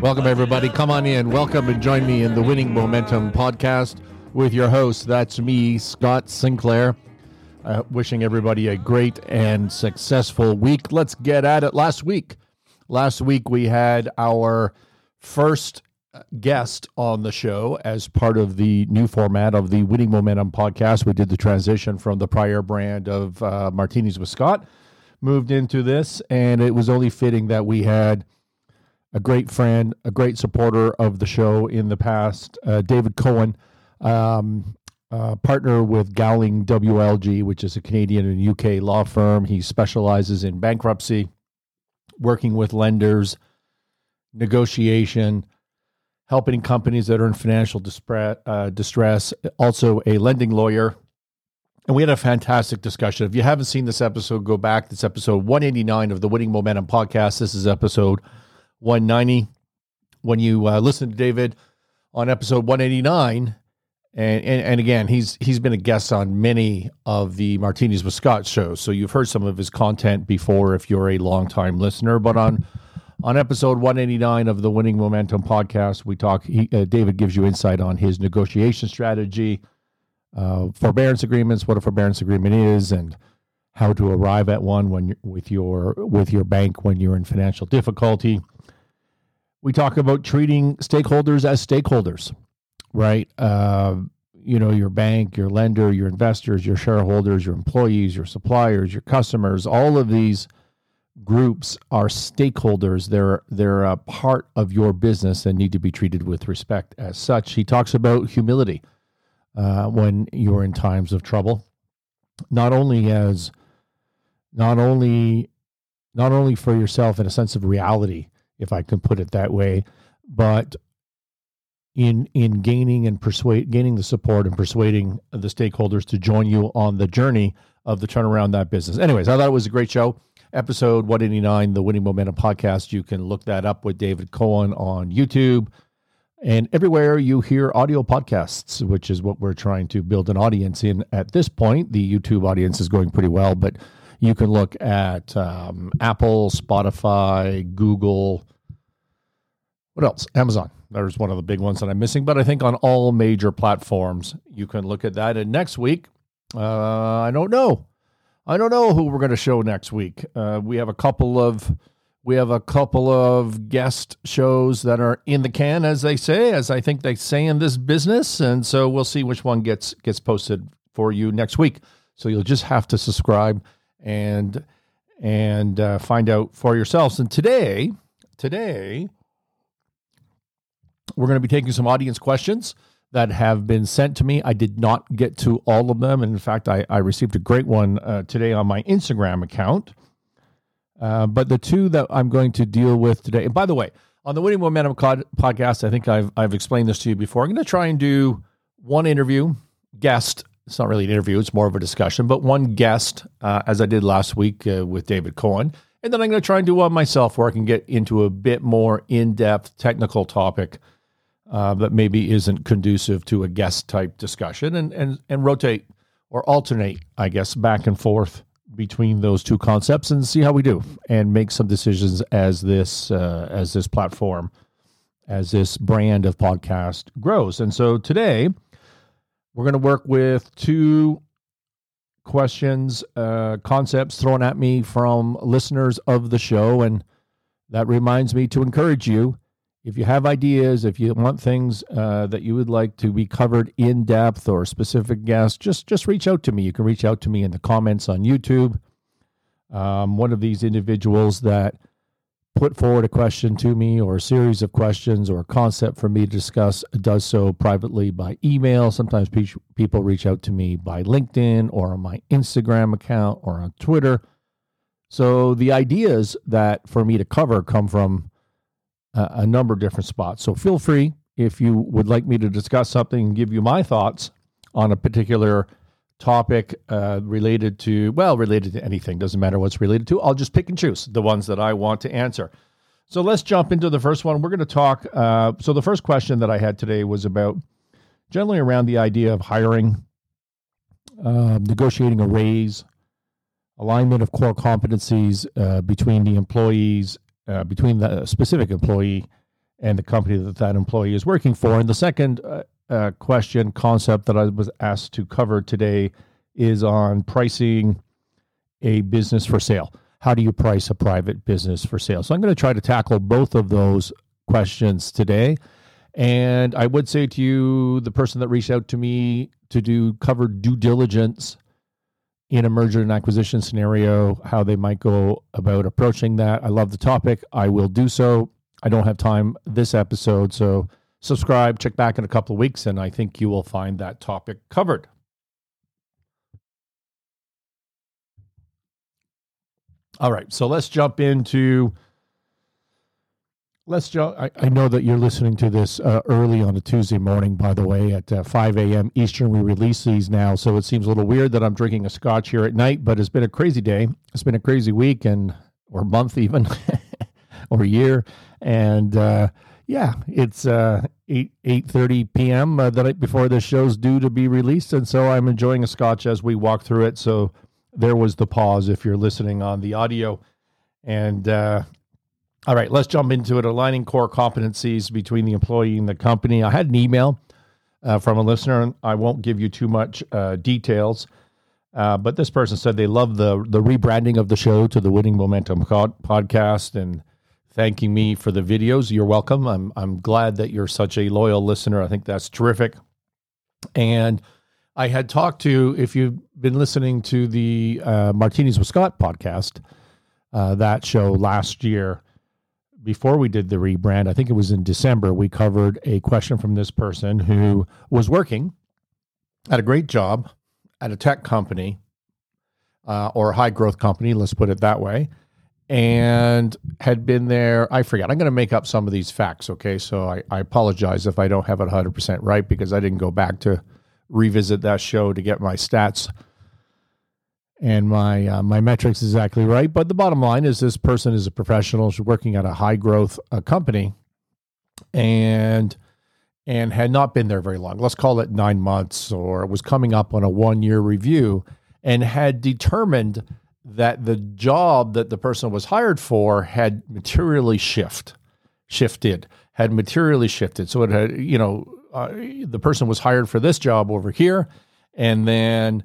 Welcome, everybody. Come on in. Welcome and join me in the Winning Momentum podcast with your host. That's me, Scott Sinclair. Uh, wishing everybody a great and successful week. Let's get at it. Last week, last week we had our first guest on the show as part of the new format of the Winning Momentum podcast. We did the transition from the prior brand of uh, Martinis with Scott, moved into this, and it was only fitting that we had a great friend, a great supporter of the show in the past, uh, David Cohen, um, uh, partner with Gowling WLG, which is a Canadian and UK law firm. He specializes in bankruptcy, working with lenders, negotiation, helping companies that are in financial uh, distress, also a lending lawyer. And we had a fantastic discussion. If you haven't seen this episode, go back. It's episode 189 of the Winning Momentum podcast. This is episode 190. When you uh, listen to David on episode 189, and, and, and again, he's he's been a guest on many of the Martinis with Scott shows, so you've heard some of his content before if you're a longtime listener. But on on episode 189 of the Winning Momentum podcast, we talk. He, uh, David gives you insight on his negotiation strategy, uh, forbearance agreements, what a forbearance agreement is, and how to arrive at one when with your with your bank when you're in financial difficulty. We talk about treating stakeholders as stakeholders, right? Uh, you know, your bank, your lender, your investors, your shareholders, your employees, your suppliers, your customers, all of these groups are stakeholders. They're they're a part of your business and need to be treated with respect as such. He talks about humility uh, when you're in times of trouble, not only as not only not only for yourself in a sense of reality, if I can put it that way, but in in gaining and persuade gaining the support and persuading the stakeholders to join you on the journey of the turnaround that business. Anyways, I thought it was a great show episode 189, the Winning Momentum podcast. You can look that up with David Cohen on YouTube and everywhere you hear audio podcasts, which is what we're trying to build an audience in at this point. The YouTube audience is going pretty well, but you can look at um, Apple, Spotify, Google. What else? Amazon. There's one of the big ones that I'm missing, but I think on all major platforms, you can look at that. And next week, uh, I don't know. I don't know who we're going to show next week. Uh, we have a couple of we have a couple of guest shows that are in the can, as they say, as I think they say in this business, and so we'll see which one gets gets posted for you next week. So you'll just have to subscribe and and uh, find out for yourselves. And today, today, we're going to be taking some audience questions that have been sent to me. I did not get to all of them. And in fact, I, I received a great one uh, today on my Instagram account. Uh, but the two that I'm going to deal with today, and by the way, on the Winning Momentum podcast, I think I've, I've explained this to you before. I'm going to try and do one interview, guest. It's not really an interview, it's more of a discussion, but one guest, uh, as I did last week uh, with David Cohen. And then I'm going to try and do one myself where I can get into a bit more in depth technical topic uh, that maybe isn't conducive to a guest type discussion and, and, and rotate or alternate, I guess, back and forth between those two concepts and see how we do and make some decisions as this uh, as this platform as this brand of podcast grows. And so today we're going to work with two questions, uh, concepts thrown at me from listeners of the show, and that reminds me to encourage you if you have ideas, if you want things uh, that you would like to be covered in depth or specific guests, just just reach out to me. You can reach out to me in the comments on YouTube. Um, one of these individuals that put forward a question to me or a series of questions or a concept for me to discuss does so privately by email. Sometimes pe- people reach out to me by LinkedIn or on my Instagram account or on Twitter. So the ideas that for me to cover come from a number of different spots. So feel free if you would like me to discuss something and give you my thoughts on a particular topic uh, related to, well, related to anything, doesn't matter what's related to. I'll just pick and choose the ones that I want to answer. So let's jump into the first one. We're going to talk. Uh, so the first question that I had today was about generally around the idea of hiring, uh, negotiating a raise, alignment of core competencies uh, between the employees uh, between the specific employee and the company that that employee is working for. And the second uh, question concept that I was asked to cover today is on pricing a business for sale. How do you price a private business for sale? So I'm going to try to tackle both of those questions today. And I would say to you, the person that reached out to me to do cover due diligence in a merger and acquisition scenario, how they might go about approaching that. I love the topic. I will do so. I don't have time this episode, so subscribe, check back in a couple of weeks, and I think you will find that topic covered. All right, so let's jump into Let's, Joe. I, I, know that you're listening to this uh, early on a Tuesday morning, by the way, at uh, 5 a.m. Eastern. We release these now, so it seems a little weird that I'm drinking a scotch here at night, but it's been a crazy day. It's been a crazy week and or month even, or year. And uh, yeah, it's uh, 8 8.30 p.m. Uh, the night before this show's due to be released, and so I'm enjoying a scotch as we walk through it. So there was the pause if you're listening on the audio. And uh, all right, let's jump into it. Aligning core competencies between the employee and the company. I had an email uh, from a listener, and I won't give you too much uh, details. Uh, but this person said they love the the rebranding of the show to the Winning Momentum podcast and thanking me for the videos. You're welcome. I'm I'm glad that you're such a loyal listener. I think that's terrific. And I had talked to if you've been listening to the uh, Martinis with Scott podcast, uh, that show last year before we did the rebrand, I think it was in December, we covered a question from this person who was working at a great job at a tech company uh, or a high growth company, let's put it that way, and had been there. I forget. I'm going to make up some of these facts, okay? So I, I apologize if I don't have it 100% right because I didn't go back to revisit that show to get my stats and my uh, my metrics exactly right. But the bottom line is this person is a professional, she's working at a high growth uh, company, and and had not been there very long. Let's call it nine months, or was coming up on a one year review, and had determined that the job that the person was hired for had materially shift shifted had materially shifted so it had you know uh, the person was hired for this job over here and then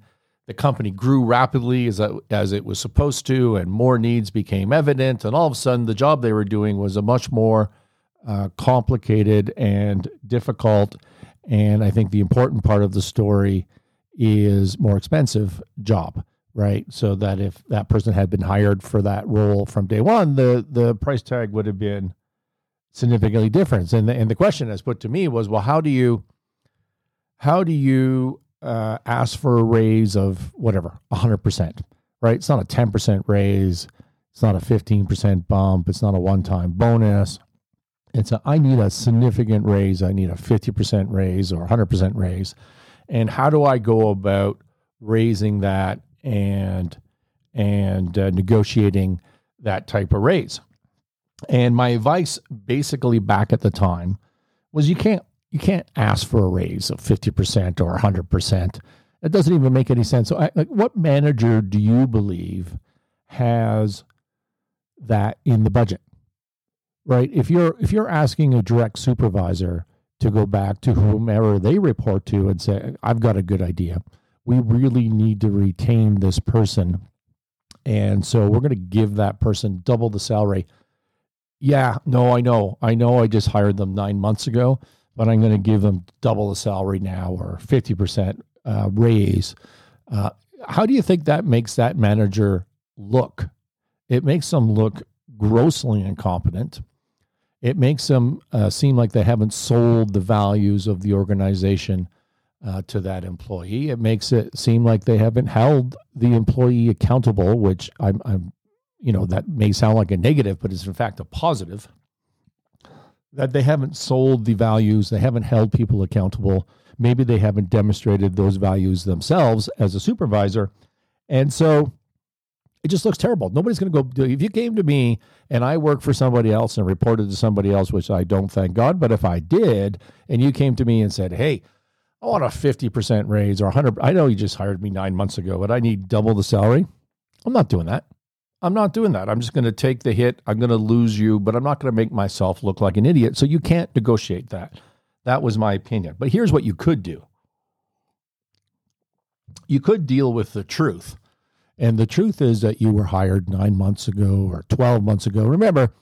the company grew rapidly as, as it was supposed to, and more needs became evident. And all of a sudden, the job they were doing was a much more uh, complicated and difficult. And I think the important part of the story is more expensive job, right? So that if that person had been hired for that role from day one, the the price tag would have been significantly different. And the, and the question that's put to me was, well, how do you how do you uh, ask for a raise of whatever, 100%, right? It's not a 10% raise. It's not a 15% bump. It's not a one time bonus. It's I need a significant raise. I need a 50% raise or 100% raise. And how do I go about raising that and, and uh, negotiating that type of raise? And my advice basically back at the time was you can't you can't ask for a raise of 50% or 100%. It doesn't even make any sense. So, I, like, what manager do you believe has that in the budget? Right? If you're if you're asking a direct supervisor to go back to whomever they report to and say, "I've got a good idea. We really need to retain this person, and so we're going to give that person double the salary." Yeah, no, I know, I know. I just hired them nine months ago but I'm going to give them double the salary now or 50% uh, raise. Uh, how do you think that makes that manager look? It makes them look grossly incompetent. It makes them uh, seem like they haven't sold the values of the organization uh, to that employee. It makes it seem like they haven't held the employee accountable, which I'm, I'm you know, that may sound like a negative, but it's in fact a positive that they haven't sold the values, they haven't held people accountable. Maybe they haven't demonstrated those values themselves as a supervisor. And so it just looks terrible. Nobody's going to go If you came to me and I work for somebody else and reported to somebody else, which I don't, thank God, but if I did, and you came to me and said, hey, I want a 50% raise or 100, I know you just hired me nine months ago, but I need double the salary. I'm not doing that. I'm not doing that. I'm just going to take the hit. I'm going to lose you, but I'm not going to make myself look like an idiot. So you can't negotiate that. That was my opinion. But here's what you could do you could deal with the truth. And the truth is that you were hired nine months ago or 12 months ago. Remember,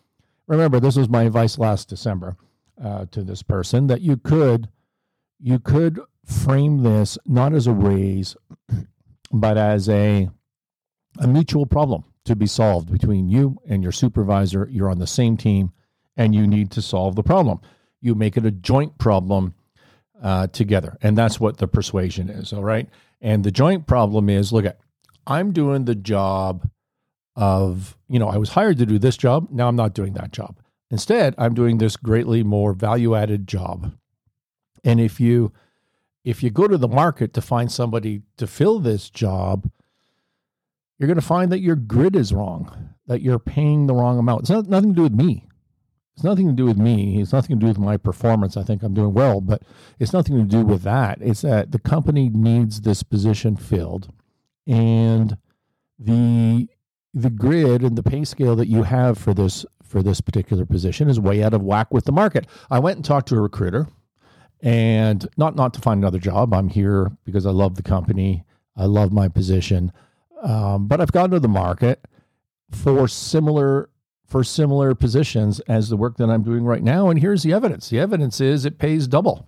remember, this was my advice last December uh, to this person that you could, you could frame this not as a raise, but as a, a mutual problem to be solved between you and your supervisor. You're on the same team and you need to solve the problem. You make it a joint problem uh, together. And that's what the persuasion is. All right. And the joint problem is look at, I'm doing the job of, you know, I was hired to do this job. Now I'm not doing that job. Instead, I'm doing this greatly more value added job. And if you, if you go to the market to find somebody to fill this job, you're going to find that your grid is wrong, that you're paying the wrong amount. It's not, nothing to do with me. It's nothing to do with me. It's nothing to do with my performance. I think I'm doing well, but it's nothing to do with that. It's that the company needs this position filled, and the the grid and the pay scale that you have for this for this particular position is way out of whack with the market. I went and talked to a recruiter, and not not to find another job. I'm here because I love the company. I love my position, um, but I've gone to the market for similar for similar positions as the work that I'm doing right now. And here's the evidence the evidence is it pays double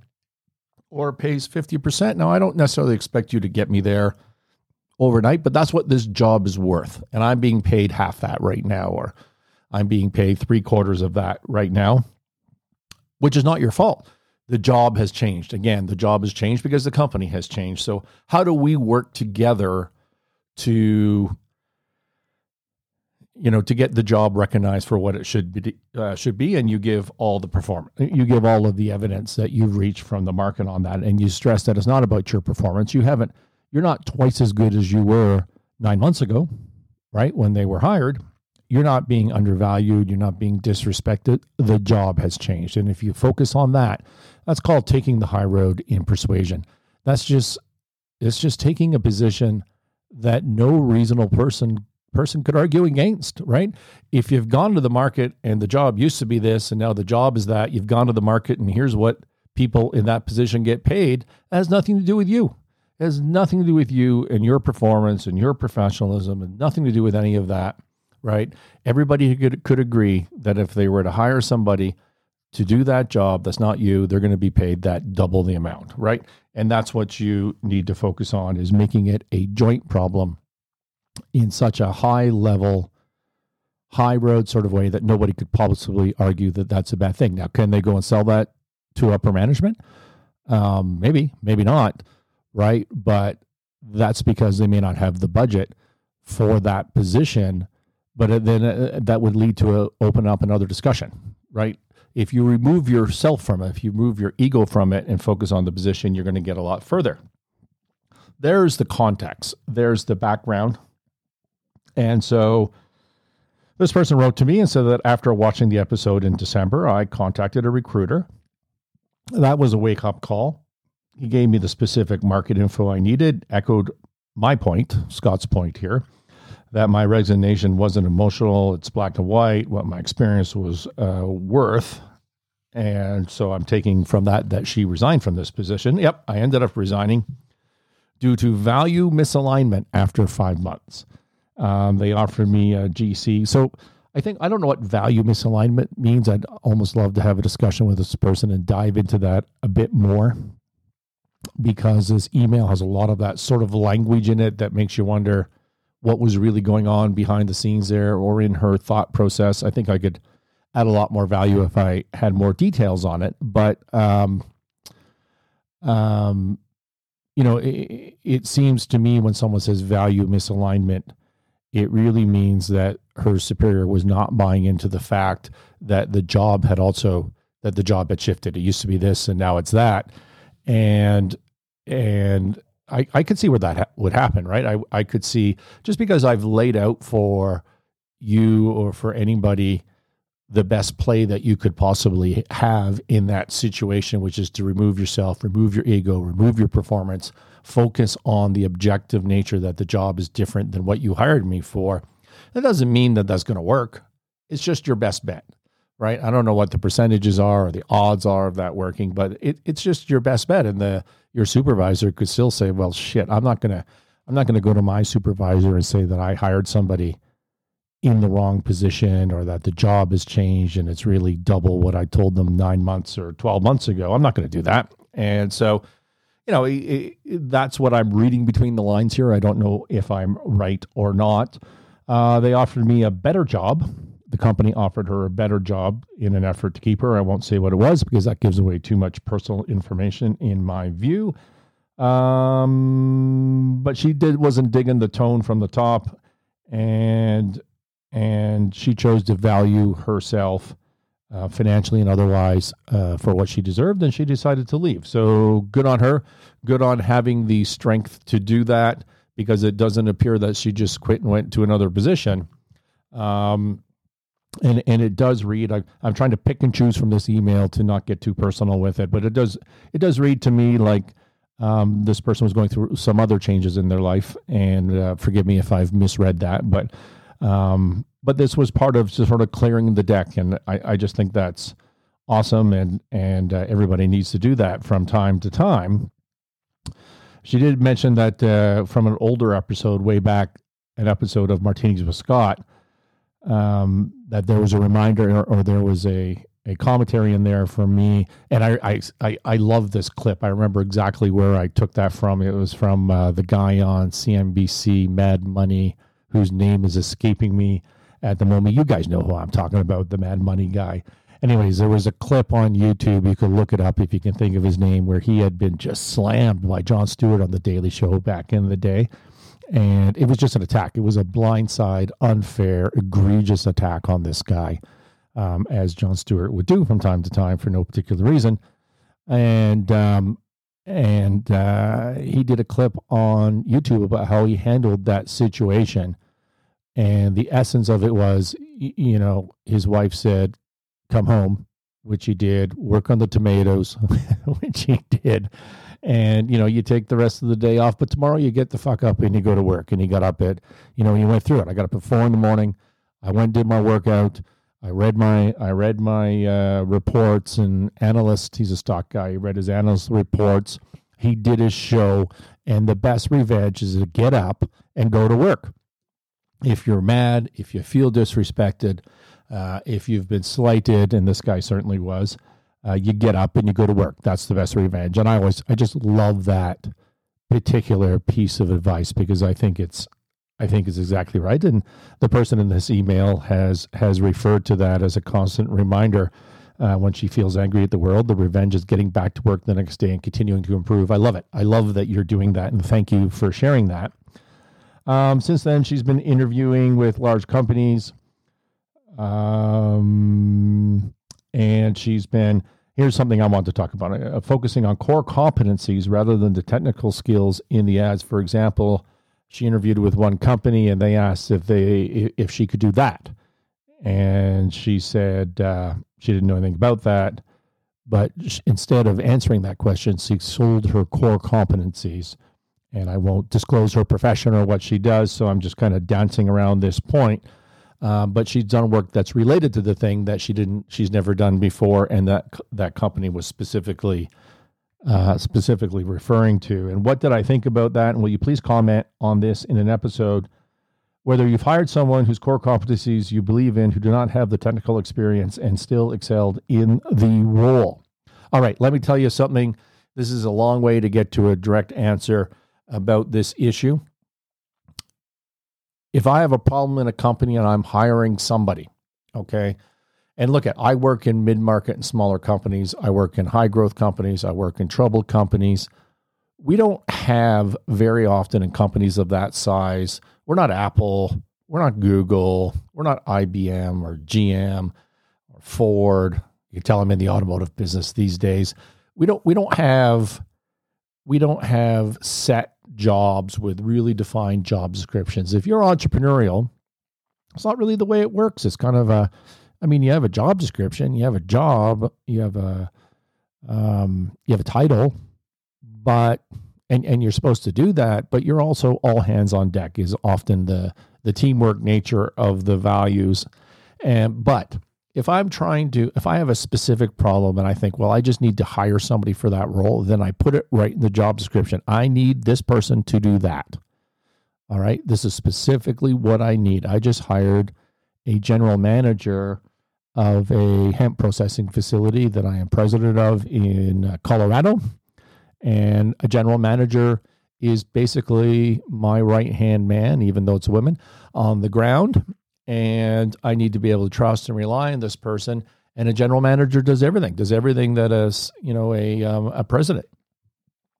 or pays 50%. Now, I don't necessarily expect you to get me there overnight, but that's what this job is worth. And I'm being paid half that right now, or I'm being paid three quarters of that right now, which is not your fault. The job has changed. Again, the job has changed because the company has changed. So, how do we work together to you know to get the job recognized for what it should be uh, should be? And you give all the performance you give all of the evidence that you've reached from the market on that. And you stress that it's not about your performance. You haven't you're not twice as good as you were 9 months ago right when they were hired. You're not being undervalued. You're not being disrespected. The job has changed. And if you focus on that that's called taking the high road in persuasion that's just it's just taking a position that no reasonable person person could argue against, right? If you've gone to the market and the job used to be this and now the job is that, you've gone to the market and here's what people in that position get paid, has nothing to do with you. It has nothing to do with you and your performance and your professionalism and nothing to do with any of that, right? Everybody could, could agree that if they were to hire somebody to do that job that's not you, they're going to be paid that double the amount, right? And that's what you need to focus on is making it a joint problem in such a high level, high road sort of way that nobody could possibly argue that that's a bad thing. Now, can they go and sell that to upper management? Um, maybe, maybe not, right? But that's because they may not have the budget for that position. But then uh, that would lead to a, open up another discussion, right? If you remove yourself from it, if you remove your ego from it and focus on the position, you're going to get a lot further. There's the context. There's the background and so this person wrote to me and said that after watching the episode in December, I contacted a recruiter. That was a wake up call. He gave me the specific market info I needed, echoed my point, Scott's point here, that my resignation wasn't emotional, it's black and white, what my experience was uh, worth. And so I'm taking from that that she resigned from this position. Yep, I ended up resigning due to value misalignment after five months. Um, they offered me a GC. So I think I don't know what value misalignment means. I'd almost love to have a discussion with this person and dive into that a bit more because this email has a lot of that sort of language in it that makes you wonder what was really going on behind the scenes there or in her thought process. I think I could add a lot more value if I had more details on it. But um, um, you know, it, it seems to me when someone says value misalignment it really means that her superior was not buying into the fact that the job had also that the job had shifted. It used to be this and now it's that. And and I, I could see where that ha- would happen, right? I, I could see just because I've laid out for you or for anybody the best play that you could possibly have in that situation, which is to remove yourself, remove your ego, remove your performance, focus on the objective nature that the job is different than what you hired me for. That doesn't mean that that's going to work. It's just your best bet, right? I don't know what the percentages are or the odds are of that working, but it, it's just your best bet. And the your supervisor could still say, "Well, shit, I'm not gonna, I'm not gonna go to my supervisor and say that I hired somebody in the wrong position or that the job has changed and it's really double what I told them nine months or 12 months ago. I'm not to do that. And so, you know, it, it, that's what I'm reading between the lines here. I don't know if I'm right or not. Uh, they offered me a better job. The company offered her a better job in an effort to keep her. I won't say what it was because that gives away too much personal information in my view. Um, but she did wasn't digging the tone from the top, and and she chose to value herself uh, financially and otherwise uh, for what she deserved, and she decided to leave. So good on her. Good on having the strength to do that because it doesn't appear that she just quit and went to another position. Um, and and it does read. I, I'm trying to pick and choose from this email to not get too personal with it, but it does it does read to me like um, this person was going through some other changes in their life. And uh, forgive me if I've misread that, but um, but this was part of sort of clearing the deck, and I, I just think that's awesome, and and uh, everybody needs to do that from time to time. She did mention that uh, from an older episode, way back, an episode of Martinis with Scott, um, that there was a reminder or, or, there was a a commentary in there for me, and I I I, I love this clip. I remember exactly where I took that from. It was from uh, the guy on CNBC, Mad Money whose name is escaping me at the moment. You guys know who I'm talking about, the Mad Money guy. Anyways, there was a clip on YouTube. You could look it up if you can think of his name, where he had been just slammed by Jon Stewart on The Daily Show back in the day. And it was just an attack. It was a blindside, unfair, egregious attack on this guy, um, as Jon Stewart would do from time to time for no particular reason. And um, and uh, he did a clip on YouTube about how he handled that situation. And the essence of it was, you know, his wife said, "Come home," which he did. Work on the tomatoes, which he did. And you know, you take the rest of the day off, but tomorrow you get the fuck up and you go to work. And he got up at, you know, he went through it. I got up at four in the morning. I went did my workout. I read my I read my uh, reports and analyst. He's a stock guy. He read his analyst reports. He did his show, and the best revenge is to get up and go to work. If you're mad, if you feel disrespected, uh, if you've been slighted, and this guy certainly was, uh, you get up and you go to work. That's the best revenge. And I always, I just love that particular piece of advice because I think it's I think is exactly right. And the person in this email has has referred to that as a constant reminder uh, when she feels angry at the world. The revenge is getting back to work the next day and continuing to improve. I love it. I love that you're doing that, and thank you for sharing that. Um, since then, she's been interviewing with large companies, um, and she's been. Here's something I want to talk about: uh, focusing on core competencies rather than the technical skills in the ads. For example she interviewed with one company and they asked if they if she could do that. And she said uh, she didn't know anything about that but instead of answering that question she sold her core competencies. And i won't disclose her profession or what she does so i'm just kind of dancing around this point um, but she's done work that's related to the thing that she didn't she's never done before and that that company was specifically uh, specifically referring to. And what did I think about that? And will you please comment on this in an episode? Whether you've hired someone whose core competencies you believe in who do not have the technical experience and still excelled in the role. All right, let me tell you something. This is a long way to get to a direct answer about this issue. If I have a problem in a company and I'm hiring somebody, okay, and look at, I work in mid market and smaller companies. I work in high growth companies. I work in troubled companies. We don't have very often in companies of that size. We're not Apple. We're not Google. We're not IBM or GM or Ford. You tell them in the automotive business these days. We don't. We don't have. We don't have set jobs with really defined job descriptions. If you're entrepreneurial, it's not really the way it works. It's kind of a I mean, you have a job description, you have a job, you have a um, you have a title, but and and you're supposed to do that, but you're also all hands on deck is often the the teamwork nature of the values. And but if I'm trying to, if I have a specific problem and I think, well, I just need to hire somebody for that role, then I put it right in the job description. I need this person to do that. All right. This is specifically what I need. I just hired a general manager of a hemp processing facility that I am president of in uh, Colorado. And a general manager is basically my right hand man, even though it's women, on the ground. And I need to be able to trust and rely on this person. And a general manager does everything, does everything that a, you know, a, um, a president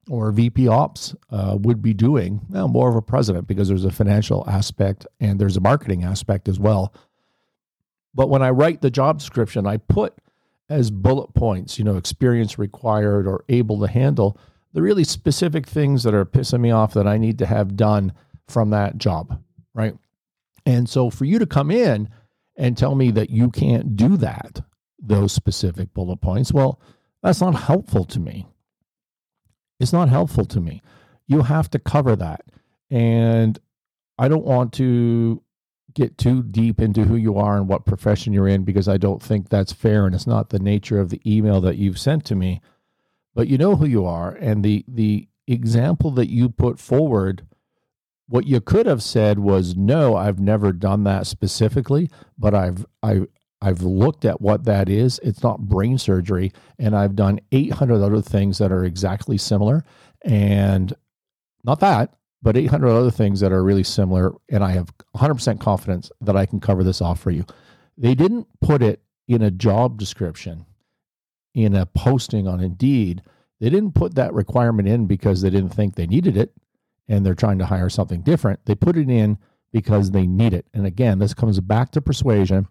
or VP ops uh, would be doing. Well, more of a president because there's a financial aspect and there's a marketing aspect as well but when I write the job description, I put as bullet points, you know, experience required or able to handle the really specific things that are pissing me off that I need to have done from that job, right? And so for you to come in and tell me that you can't do that, those specific bullet points, well, that's not helpful to me. It's not helpful to me. You have to cover that. And I don't want to get too deep into who you are and what profession you're in because I don't think that's fair and it's not the nature of the email that you've sent to me. But you know who you are and the the example that you put forward what you could have said was no, I've never done that specifically, but I've I I've looked at what that is. It's not brain surgery and I've done 800 other things that are exactly similar and not that but 800 other things that are really similar. And I have 100% confidence that I can cover this off for you. They didn't put it in a job description, in a posting on Indeed. They didn't put that requirement in because they didn't think they needed it and they're trying to hire something different. They put it in because they need it. And again, this comes back to persuasion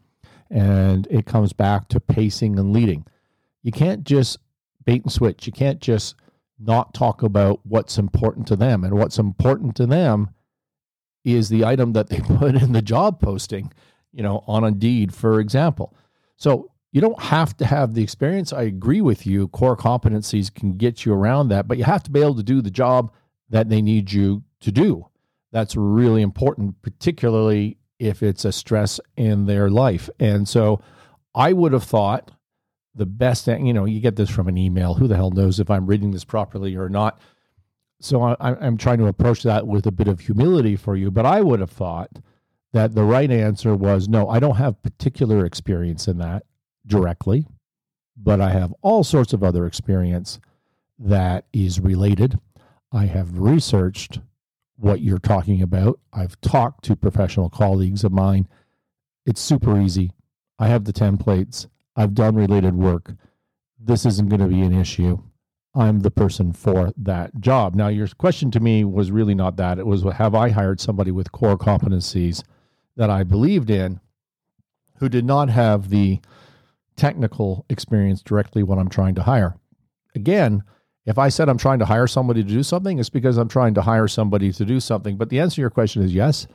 and it comes back to pacing and leading. You can't just bait and switch. You can't just not talk about what's important to them. And what's important to them is the item that they put in the job posting, you know, on Indeed, for example. So you don't have to have the experience. I agree with you. Core competencies can get you around that, but you have to be able to do the job that they need you to do. That's really important, particularly if it's a stress in their life. And so I would have thought the best, thing, you know, you get this from an email. Who the hell knows if I'm reading this properly or not? So I, am trying to approach that with a bit of humility for you. But I would have thought that the right answer was no, I don't have particular experience in that directly, but I have all sorts of other experience that is related. I have researched what you're talking about. I've talked to professional colleagues of mine. It's super easy. I have the templates. I've done related work. This isn't going to be an issue. I'm the person for that job. Now, your question to me was really not that. It was have I hired somebody with core competencies that I believed in who did not have the technical experience directly what I'm trying to hire? Again, if I said I'm trying to hire somebody to do something, it's because I'm trying to hire somebody to do something. But the answer to your question is yes.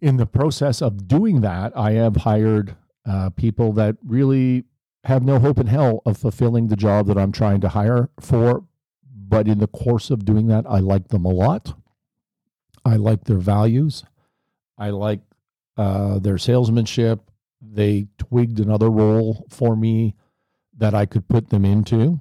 In the process of doing that, I have hired uh, people that really have no hope in hell of fulfilling the job that I'm trying to hire for. But in the course of doing that, I like them a lot. I like their values. I like uh, their salesmanship. They twigged another role for me that I could put them into.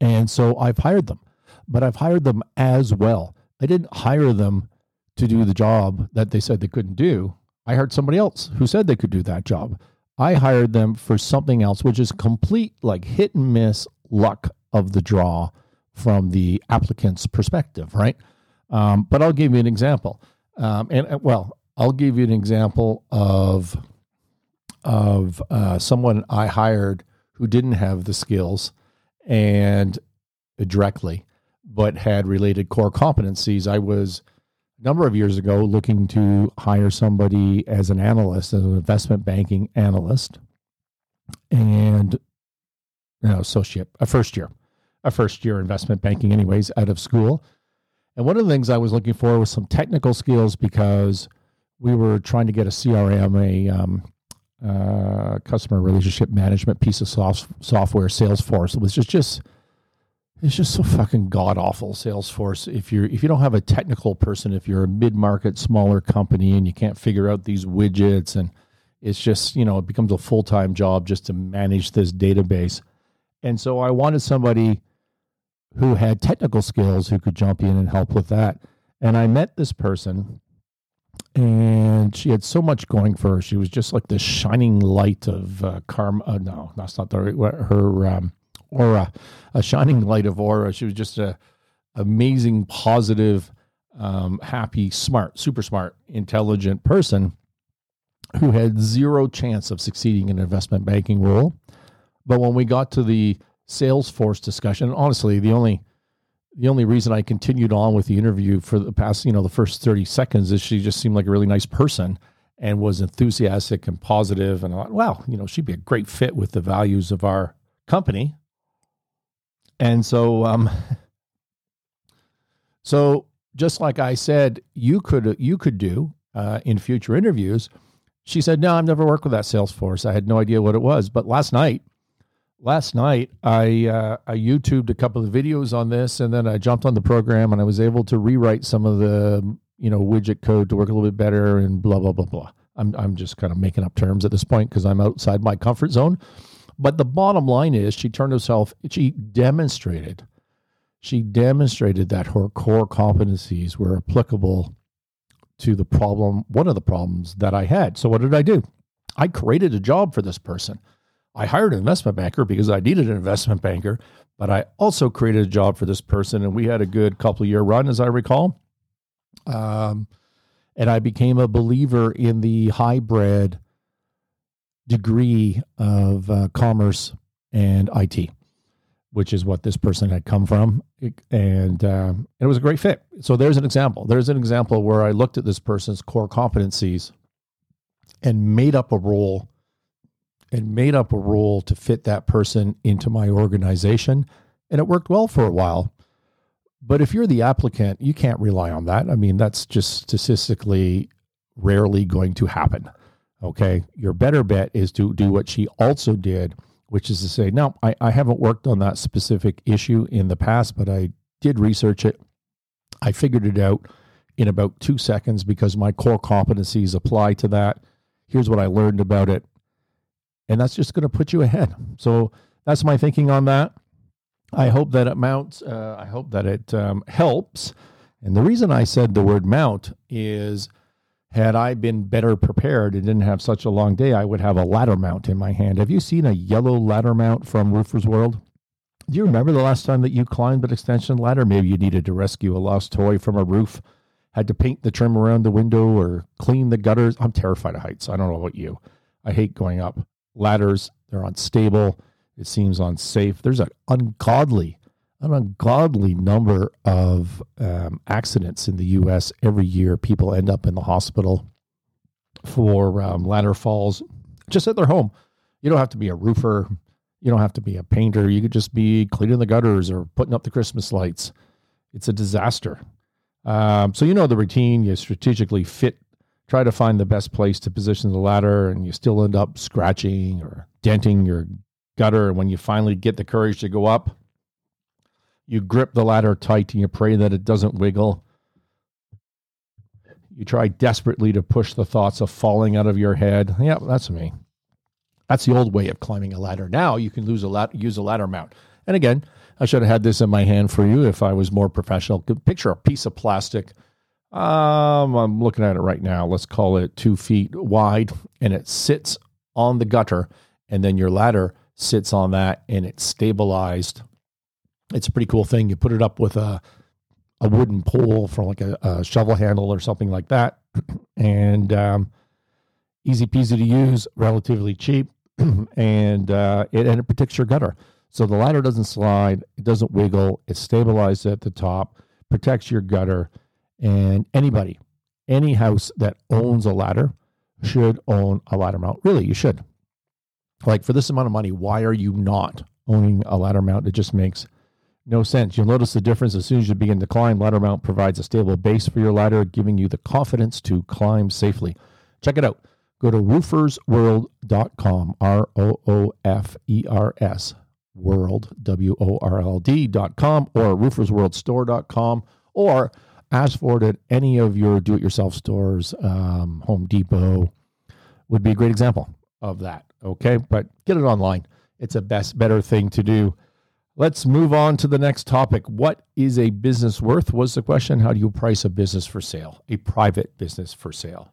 And so I've hired them, but I've hired them as well. I didn't hire them to do the job that they said they couldn't do. I hired somebody else who said they could do that job. I hired them for something else, which is complete like hit and miss luck of the draw from the applicant's perspective, right? Um, but I'll give you an example. Um, and uh, well, I'll give you an example of of uh, someone I hired who didn't have the skills and directly, but had related core competencies. I was a number of years ago looking to hire somebody as an analyst, as an investment banking analyst, and you know, associate, a first year, a first year investment banking, anyways, out of school. And one of the things I was looking for was some technical skills because we were trying to get a CRM, a um, uh, customer relationship management piece of soft, software, Salesforce. It was just it's just so fucking god awful salesforce if you're if you don't have a technical person if you're a mid-market smaller company and you can't figure out these widgets and it's just you know it becomes a full-time job just to manage this database and so i wanted somebody who had technical skills who could jump in and help with that and i met this person and she had so much going for her she was just like this shining light of uh, karma uh, no that's not the right her um, aura, a shining light of aura. She was just a amazing, positive, um, happy, smart, super smart, intelligent person who had zero chance of succeeding in an investment banking role. But when we got to the Salesforce discussion, honestly, the only the only reason I continued on with the interview for the past, you know, the first 30 seconds is she just seemed like a really nice person and was enthusiastic and positive and I thought, wow, you know, she'd be a great fit with the values of our company. And so, um, so just like I said, you could you could do uh, in future interviews. She said, "No, I've never worked with that Salesforce. I had no idea what it was." But last night, last night, I uh, I YouTubed a couple of videos on this, and then I jumped on the program, and I was able to rewrite some of the you know widget code to work a little bit better, and blah blah blah blah. I'm I'm just kind of making up terms at this point because I'm outside my comfort zone. But the bottom line is she turned herself, she demonstrated, she demonstrated that her core competencies were applicable to the problem, one of the problems that I had. So what did I do? I created a job for this person. I hired an investment banker because I needed an investment banker, but I also created a job for this person, and we had a good couple year run, as I recall. Um, and I became a believer in the hybrid degree of uh, commerce and IT, which is what this person had come from. And uh, it was a great fit. So there's an example. There's an example where I looked at this person's core competencies and made up a role and made up a role to fit that person into my organization. And it worked well for a while. But if you're the applicant, you can't rely on that. I mean, that's just statistically rarely going to happen. Okay. Your better bet is to do what she also did, which is to say, no, I, I haven't worked on that specific issue in the past, but I did research it. I figured it out in about two seconds because my core competencies apply to that. Here's what I learned about it. And that's just going to put you ahead. So that's my thinking on that. I hope that it mounts. Uh, I hope that it um, helps. And the reason I said the word mount is had I been better prepared and didn't have such a long day, I would have a ladder mount in my hand. Have you seen a yellow ladder mount from Roofer's World? Do you remember the last time that you climbed an extension ladder? Maybe you needed to rescue a lost toy from a roof, had to paint the trim around the window or clean the gutters. I'm terrified of heights. I don't know about you. I hate going up ladders. They're unstable. It seems unsafe. There's an ungodly an ungodly number of um, accidents in the U.S. every year. People end up in the hospital for um, ladder falls just at their home. You don't have to be a roofer. You don't have to be a painter. You could just be cleaning the gutters or putting up the Christmas lights. It's a disaster. Um, so you know the routine. You strategically fit, try to find the best place to position the ladder, and you still end up scratching or denting your gutter. And when you finally get the courage to go up, you grip the ladder tight and you pray that it doesn't wiggle. You try desperately to push the thoughts of falling out of your head. Yeah, that's me. That's the old way of climbing a ladder. Now you can lose a lat- use a ladder mount. And again, I should have had this in my hand for you if I was more professional. Picture a piece of plastic. Um, I'm looking at it right now. Let's call it two feet wide, and it sits on the gutter, and then your ladder sits on that, and it's stabilized it's a pretty cool thing. You put it up with a a wooden pole for like a, a shovel handle or something like that, and um, easy peasy to use, relatively cheap, and uh, it and it protects your gutter. So the ladder doesn't slide, it doesn't wiggle, it's stabilized at the top, protects your gutter, and anybody, any house that owns a ladder should own a ladder mount. Really, you should. Like for this amount of money, why are you not owning a ladder mount? It just makes no sense. You'll notice the difference as soon as you begin to climb. Ladder mount provides a stable base for your ladder, giving you the confidence to climb safely. Check it out. Go to roofersworld.com, R O O F E R S, World, W O R L D.com or roofersworldstore.com or ask for it at any of your do it yourself stores, um, Home Depot would be a great example of that. Okay. But get it online. It's a best, better thing to do. Let's move on to the next topic. What is a business worth? Was the question. How do you price a business for sale, a private business for sale?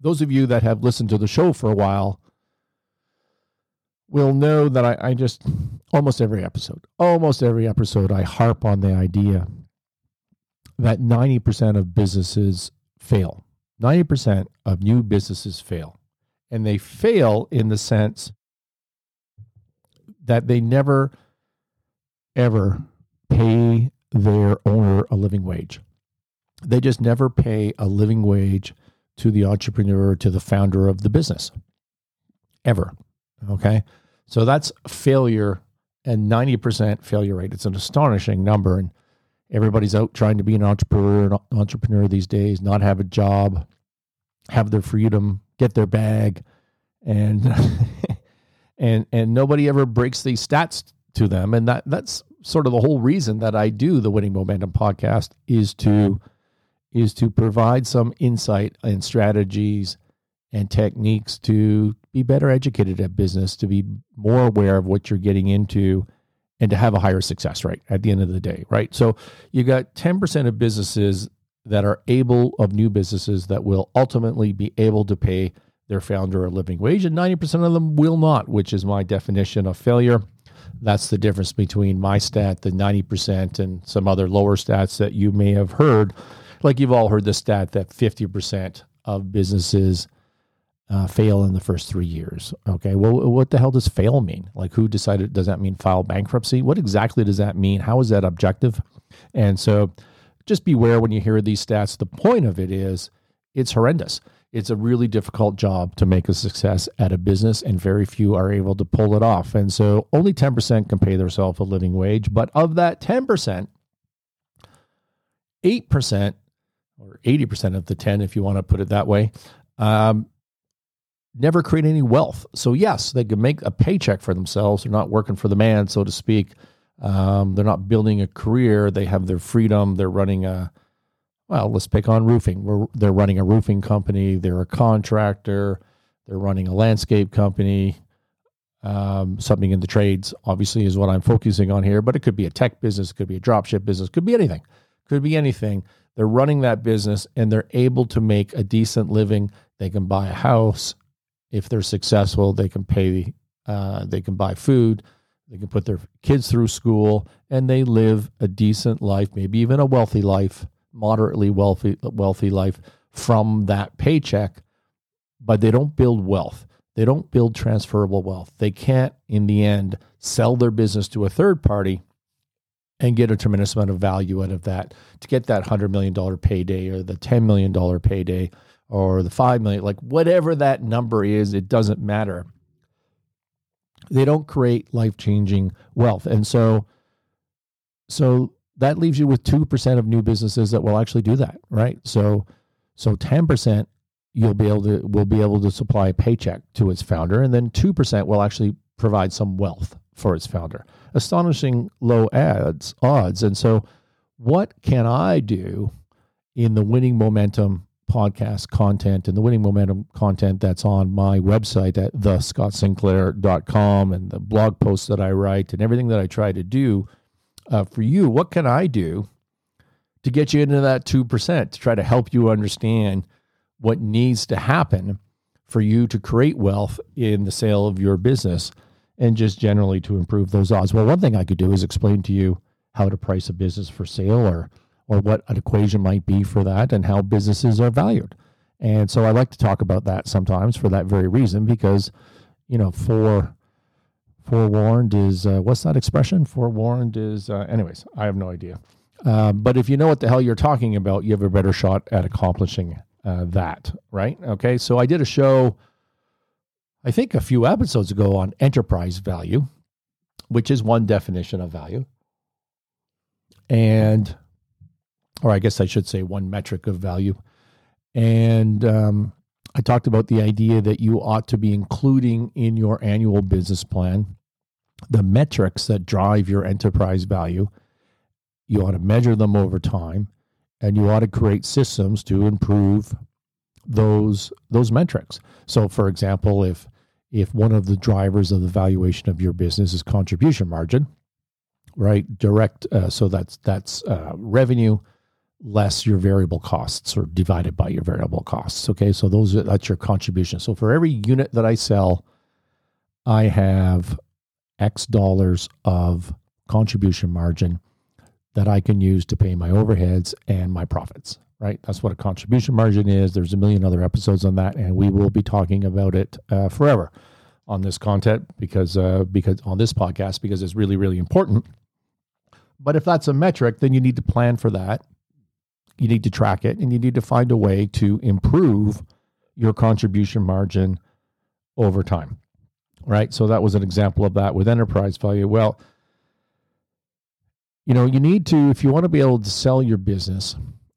Those of you that have listened to the show for a while will know that I, I just almost every episode, almost every episode, I harp on the idea that 90% of businesses fail. 90% of new businesses fail. And they fail in the sense that they never, ever pay their owner a living wage. They just never pay a living wage to the entrepreneur, to the founder of the business, ever. Okay. So that's failure and 90% failure rate. It's an astonishing number. And everybody's out trying to be an entrepreneur, an entrepreneur these days, not have a job, have their freedom, get their bag. And, and, and nobody ever breaks these stats to them. And that, that's sort of the whole reason that I do the Winning Momentum podcast is to, is to provide some insight and strategies and techniques to be better educated at business, to be more aware of what you're getting into, and to have a higher success rate at the end of the day, right? So you got 10% of businesses that are able, of new businesses that will ultimately be able to pay their founder a living wage, and 90% of them will not, which is my definition of failure. That's the difference between my stat, the 90%, and some other lower stats that you may have heard. Like you've all heard the stat that 50% of businesses uh, fail in the first three years. Okay, well, what the hell does fail mean? Like, who decided? Does that mean file bankruptcy? What exactly does that mean? How is that objective? And so, just beware when you hear these stats. The point of it is, it's horrendous. It's a really difficult job to make a success at a business, and very few are able to pull it off. And so, only ten percent can pay themselves a living wage. But of that ten percent, eight percent or 80% of the 10 if you want to put it that way um, never create any wealth. So yes, they can make a paycheck for themselves. They're not working for the man, so to speak. Um, they're not building a career. They have their freedom. They're running a well. Let's pick on roofing. We're, they're running a roofing company. They're a contractor. They're running a landscape company. Um, something in the trades, obviously, is what I'm focusing on here. But it could be a tech business, It could be a dropship business, could be anything, could be anything. They're running that business and they're able to make a decent living. They can buy a house if they're successful, they can pay, uh, they can buy food, they can put their kids through school, and they live a decent life, maybe even a wealthy life, moderately wealthy, wealthy life from that paycheck. But they don't build wealth. They don't build transferable wealth. They can't, in the end, sell their business to a third party and get a tremendous amount of value out of that to get that $100 million payday or the $10 million payday or the 5 million, like whatever that number is, it doesn't matter. They don't create life-changing wealth. And so so that leaves you with 2% of new businesses that will actually do that, right? So so 10% you'll be able to will be able to supply a paycheck to its founder and then 2% will actually provide some wealth for its founder. Astonishing low ads odds. And so what can I do in the winning momentum podcast content and the winning momentum content that's on my website at thescottsinclair.com and the blog posts that I write and everything that I try to do uh, for you, what can I do to get you into that 2% to try to help you understand what needs to happen for you to create wealth in the sale of your business and just generally to improve those odds? Well, one thing I could do is explain to you how to price a business for sale or or what an equation might be for that and how businesses are valued. And so I like to talk about that sometimes for that very reason because, you know, for forewarned is uh, what's that expression? Forewarned is, uh, anyways, I have no idea. Uh, but if you know what the hell you're talking about, you have a better shot at accomplishing uh, that, right? Okay, so I did a show, I think a few episodes ago on enterprise value, which is one definition of value. And or I guess I should say one metric of value. And um, I talked about the idea that you ought to be including in your annual business plan the metrics that drive your enterprise value. You ought to measure them over time, and you ought to create systems to improve those those metrics. So, for example, if if one of the drivers of the valuation of your business is contribution margin, right? Direct, uh, so that's that's uh, revenue less your variable costs or divided by your variable costs. Okay, so those are, that's your contribution. So for every unit that I sell, I have X dollars of contribution margin that I can use to pay my overheads and my profits. Right, that's what a contribution margin is. There's a million other episodes on that, and we will be talking about it uh, forever on this content because uh, because on this podcast because it's really really important. But if that's a metric, then you need to plan for that you need to track it and you need to find a way to improve your contribution margin over time. Right. So that was an example of that with enterprise value. Well, you know, you need to, if you want to be able to sell your business,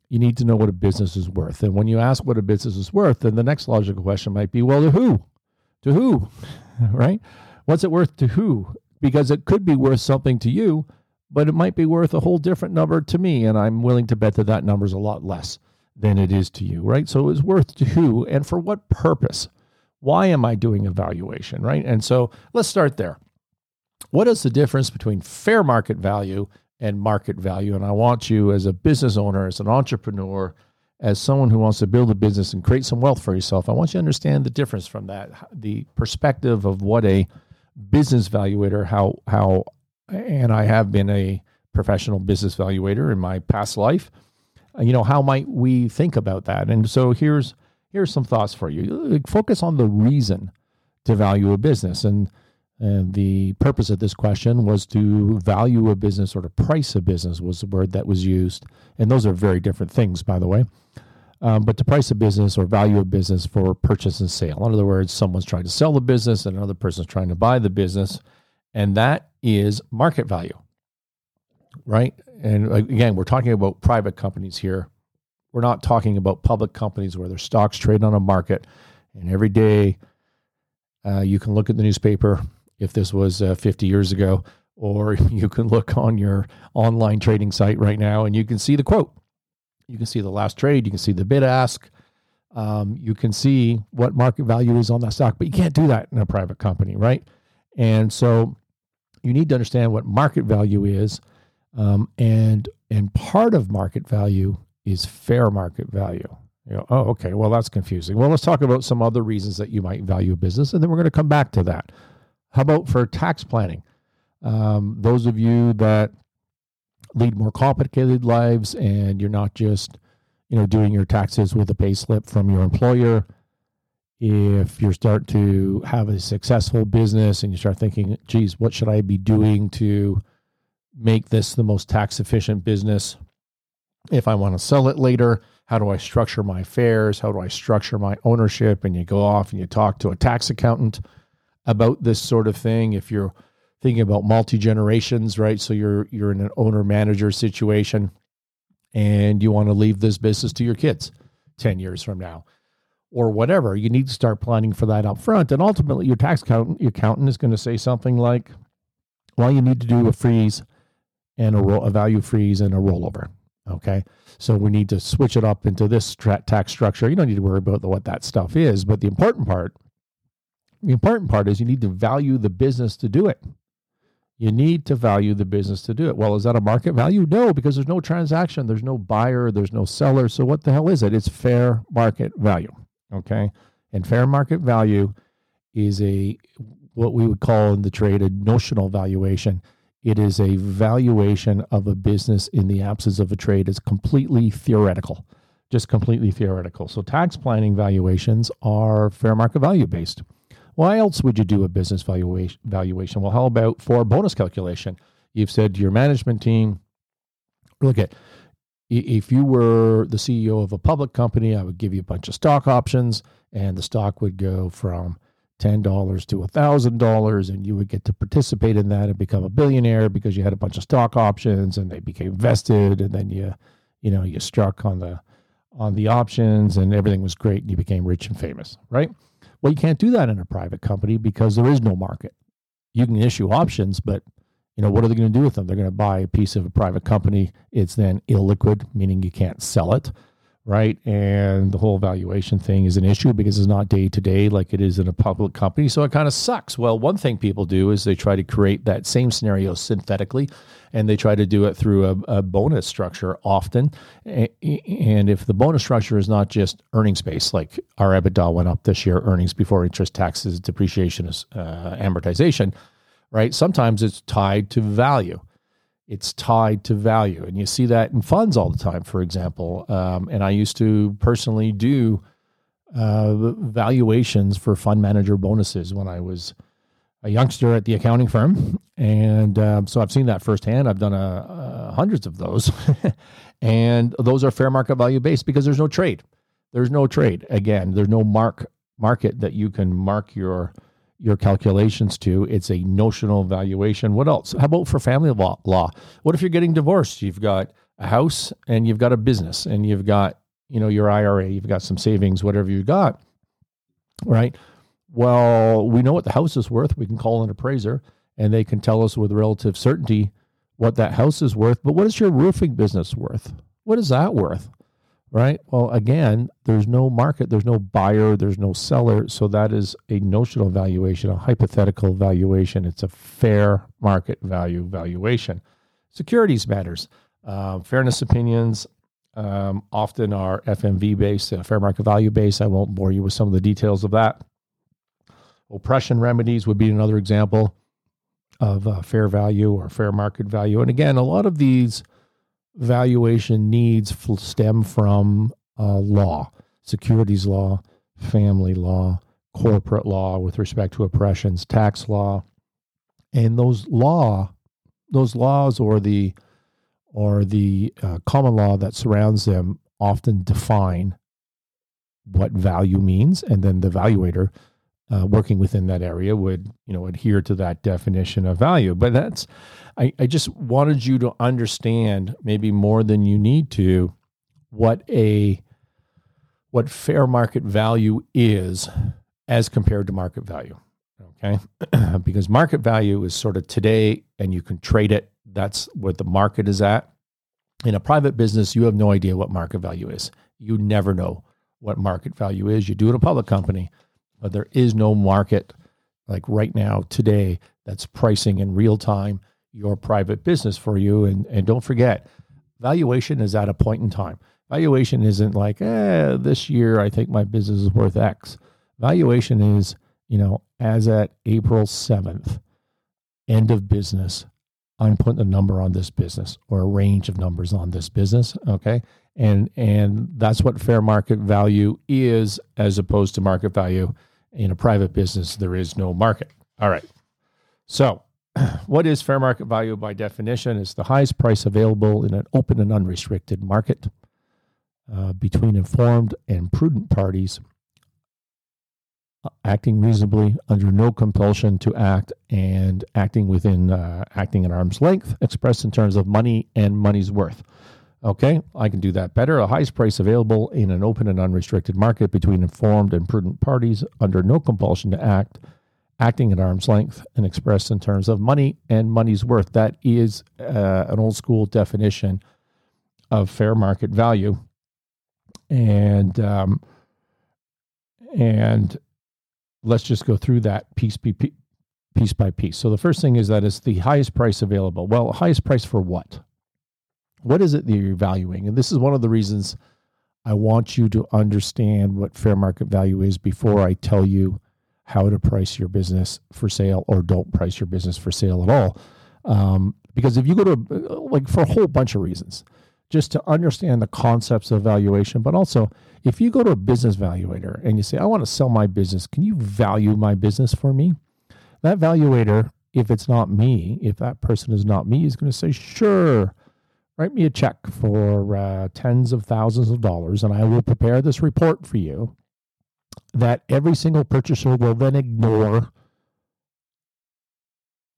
you need to know what a business is worth. And when you ask what a business is worth, then the next logical question might be, well, to who? To who? right? What's it worth to who? Because it could be worth something to you, but it might be worth a whole different number to me. And I'm willing to bet that that number is a lot less than it is to you, right? So it's worth to who and for what purpose? Why am I doing evaluation, right? And so let's start there. What is the difference between fair market value and market value? And I want you, as a business owner, as an entrepreneur, as someone who wants to build a business and create some wealth for yourself, I want you to understand the difference from that, the perspective of what a business valuator, how how and I have been a professional business valuator in my past life. Uh, you know, how might we think about that? And so here's here's some thoughts for you. Focus on the reason to value a business, and and the purpose of this question was to value a business or to price a business was the word that was used, and those are very different things, by the way. Um, but to price a business or value a business for purchase and sale. In other words, someone's trying to sell the business and another person's trying to buy the business and that is market value, right? And again, we're talking about private companies here. We're not talking about public companies where their stocks trade on a market, and every day uh, you can look at the newspaper if this was uh, 50 years ago, or you can look on your online trading site right now and you can see the quote. You can see the last trade, you can see the bid ask, um, you can see what market value is on that stock, but you can't do that in a private company, right? And so you need to understand what market value is, um, and and part of market value is fair market value. You know, oh, okay, well that's confusing. Well, let's talk about some other reasons that you might value a business, and then we're going to come back to that. How about for tax planning? Um, those of you that lead more complicated lives, and you're not just, you know, doing your taxes with a pay slip from your employer if you start to have a successful business and you start thinking, geez, what should I be doing to make this the most tax efficient business? If I want to sell it later, how do I structure my affairs? How do I structure my ownership? And you go off and you talk to a tax accountant about this sort of thing. If you're thinking about multi generations, right? So you're you're in an owner manager situation and you want to leave this business to your kids 10 years from now or whatever. You need to start planning for that up front. And ultimately, your tax accountant, your accountant is going to say something like, well, you need to do a freeze and a, a value freeze and a rollover. Okay. So we need to switch it up into this tra- tax structure. You don't need to worry about the, what that stuff is. But the important part, the important part is you need to value the business to do it. You need to value the business to do it. Well, is that a market value? No, because there's no transaction, there's no buyer, there's no seller. So what the hell is it? It's fair market value. Okay. And fair market value is a what we would call in the trade a notional valuation. It is a valuation of a business in the absence of a trade. It's completely theoretical, just completely theoretical. So tax planning valuations are fair market value based. Why else would you do a business valuation? Valuation. Well, how about for bonus calculation? You've said to your management team, look at if you were the CEO of a public company, I would give you a bunch of stock options, and the stock would go from ten dollars to thousand dollars, and you would get to participate in that and become a billionaire because you had a bunch of stock options, and they became vested, and then you, you know, you struck on the on the options and everything was great and you became rich and famous, right? Well, you can't do that in a private company because there is no market. You can issue options, but you know what are they going to do with them? They're going to buy a piece of a private company. It's then illiquid, meaning you can't sell it right? And the whole valuation thing is an issue because it's not day to day like it is in a public company. So it kind of sucks. Well, one thing people do is they try to create that same scenario synthetically and they try to do it through a, a bonus structure often. And if the bonus structure is not just earnings based, like our EBITDA went up this year, earnings before interest, taxes, depreciation, uh, amortization, right? Sometimes it's tied to value it's tied to value. And you see that in funds all the time, for example. Um, and I used to personally do uh, valuations for fund manager bonuses when I was a youngster at the accounting firm. And um, so I've seen that firsthand. I've done a, a hundreds of those. and those are fair market value based because there's no trade. There's no trade. Again, there's no mark market that you can mark your your calculations to. It's a notional valuation. What else? How about for family law? law? What if you're getting divorced? You've got a house and you've got a business and you've got, you know, your IRA, you've got some savings, whatever you've got, right? Well, we know what the house is worth. We can call an appraiser and they can tell us with relative certainty what that house is worth. But what is your roofing business worth? What is that worth? Right? Well, again, there's no market, there's no buyer, there's no seller. So that is a notional valuation, a hypothetical valuation. It's a fair market value valuation. Securities matters. Uh, fairness opinions um, often are FMV based, uh, fair market value based. I won't bore you with some of the details of that. Oppression remedies would be another example of uh, fair value or fair market value. And again, a lot of these valuation needs stem from uh, law, securities law, family law, corporate law with respect to oppressions, tax law, and those law, those laws or the or the uh, common law that surrounds them often define what value means, and then the valuator uh, working within that area would you know adhere to that definition of value. But that's I, I just wanted you to understand maybe more than you need to what a what fair market value is as compared to market value. Okay. because market value is sort of today and you can trade it. That's what the market is at. In a private business, you have no idea what market value is. You never know what market value is. You do it a public company, but there is no market like right now, today, that's pricing in real time your private business for you. And, and don't forget, valuation is at a point in time. Valuation isn't like, eh, this year I think my business is worth X. Valuation is, you know, as at April 7th, end of business, I'm putting a number on this business or a range of numbers on this business. Okay. And and that's what fair market value is as opposed to market value. In a private business, there is no market. All right. So what is fair market value by definition? It's the highest price available in an open and unrestricted market uh, between informed and prudent parties uh, acting reasonably under no compulsion to act and acting within uh, acting at arm's length expressed in terms of money and money's worth okay i can do that better a highest price available in an open and unrestricted market between informed and prudent parties under no compulsion to act acting at arm's length and expressed in terms of money and money's worth. That is uh, an old school definition of fair market value, and um, and let's just go through that piece by piece by piece. So the first thing is that it's the highest price available. Well, highest price for what? What is it that you're valuing? And this is one of the reasons I want you to understand what fair market value is before I tell you how to price your business for sale or don't price your business for sale at all. Um, because if you go to like for a whole bunch of reasons, just to understand the concepts of valuation, but also if you go to a business valuator and you say, I want to sell my business, can you value my business for me? That valuator, if it's not me, if that person is not me, is going to say, sure, write me a check for uh, tens of thousands of dollars and I will prepare this report for you that every single purchaser will then ignore